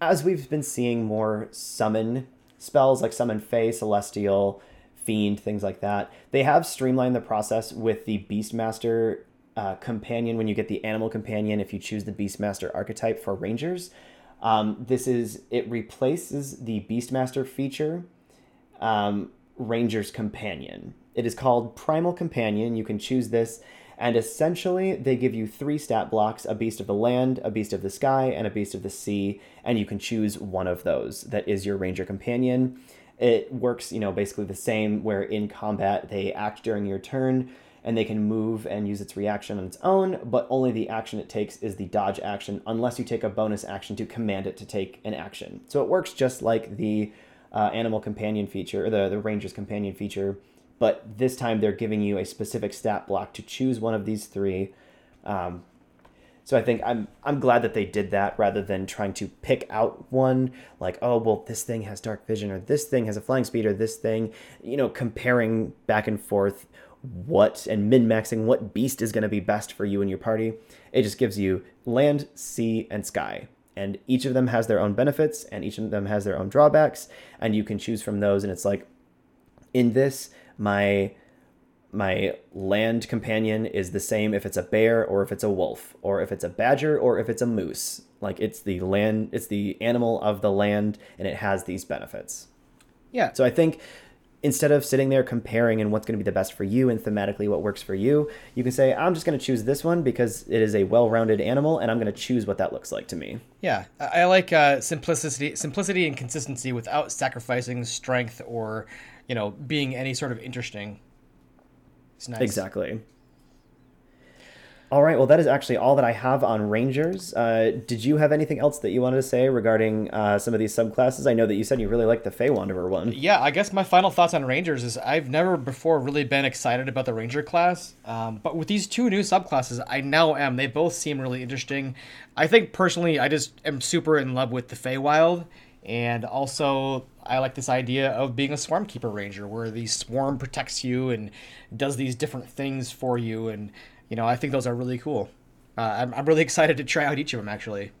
as we've been seeing more summon spells like Summon Fey, Celestial, Fiend, things like that, they have streamlined the process with the Beastmaster uh, companion when you get the animal companion if you choose the Beastmaster archetype for Rangers. Um, this is it replaces the Beastmaster feature, um, Ranger's Companion. It is called Primal Companion. You can choose this, and essentially they give you three stat blocks: a Beast of the Land, a Beast of the Sky, and a Beast of the Sea. And you can choose one of those. That is your Ranger Companion. It works, you know, basically the same. Where in combat they act during your turn and they can move and use its reaction on its own, but only the action it takes is the dodge action unless you take a bonus action to command it to take an action. So it works just like the uh, animal companion feature, or the, the ranger's companion feature, but this time they're giving you a specific stat block to choose one of these three. Um, so I think I'm I'm glad that they did that rather than trying to pick out one like oh well this thing has dark vision or this thing has a flying speed or this thing you know comparing back and forth what and min maxing what beast is going to be best for you and your party. It just gives you land, sea, and sky. And each of them has their own benefits and each of them has their own drawbacks. And you can choose from those. And it's like, in this, my my land companion is the same if it's a bear or if it's a wolf or if it's a badger or if it's a moose like it's the land it's the animal of the land and it has these benefits Yeah. so i think instead of sitting there comparing and what's going to be the best for you and thematically what works for you, you can say, I'm just going to choose this one because it is a well rounded animal and I'm going to choose what that looks like to me. Yeah, I I like uh, simplicity, simplicity and consistency without sacrificing strength or, you know, being any sort of interesting. It's nice. Exactly. All right, well, that is actually all that I have on Rangers. Uh, did you have anything else that you wanted to say regarding uh, some of these subclasses? I know that you said you really liked the Fey Wanderer one. Yeah, I guess my final thoughts on Rangers is I've never before really been excited about the Ranger class, um, but with these two new subclasses, I now am. They both seem really interesting. I think personally, I just am super in love with the Feywild, and also I like this idea of being a Swarm Keeper Ranger, where the swarm protects you and does these different things for you, and you know I think those are really cool. Uh, I'm, I'm really <laughs> excited to try out each of them actually.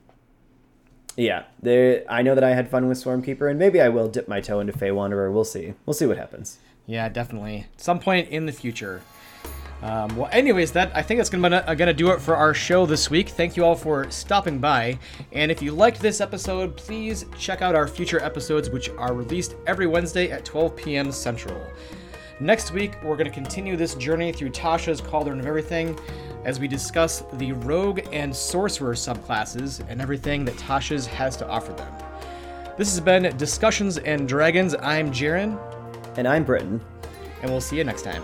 Yeah, there. I know that I had fun with Swarmkeeper, and maybe I will dip my toe into Fey Wanderer. We'll see. We'll see what happens. Yeah, definitely. Some point in the future. Um, well, anyways, that I think that's gonna uh, gonna do it for our show this week. Thank you all for stopping by, and if you liked this episode, please check out our future episodes, which are released every Wednesday at 12 p.m. Central. Next week, we're going to continue this journey through Tasha's Cauldron of Everything as we discuss the Rogue and Sorcerer subclasses and everything that Tasha's has to offer them. This has been Discussions and Dragons. I'm Jaren, And I'm Britain. and we'll see you next time.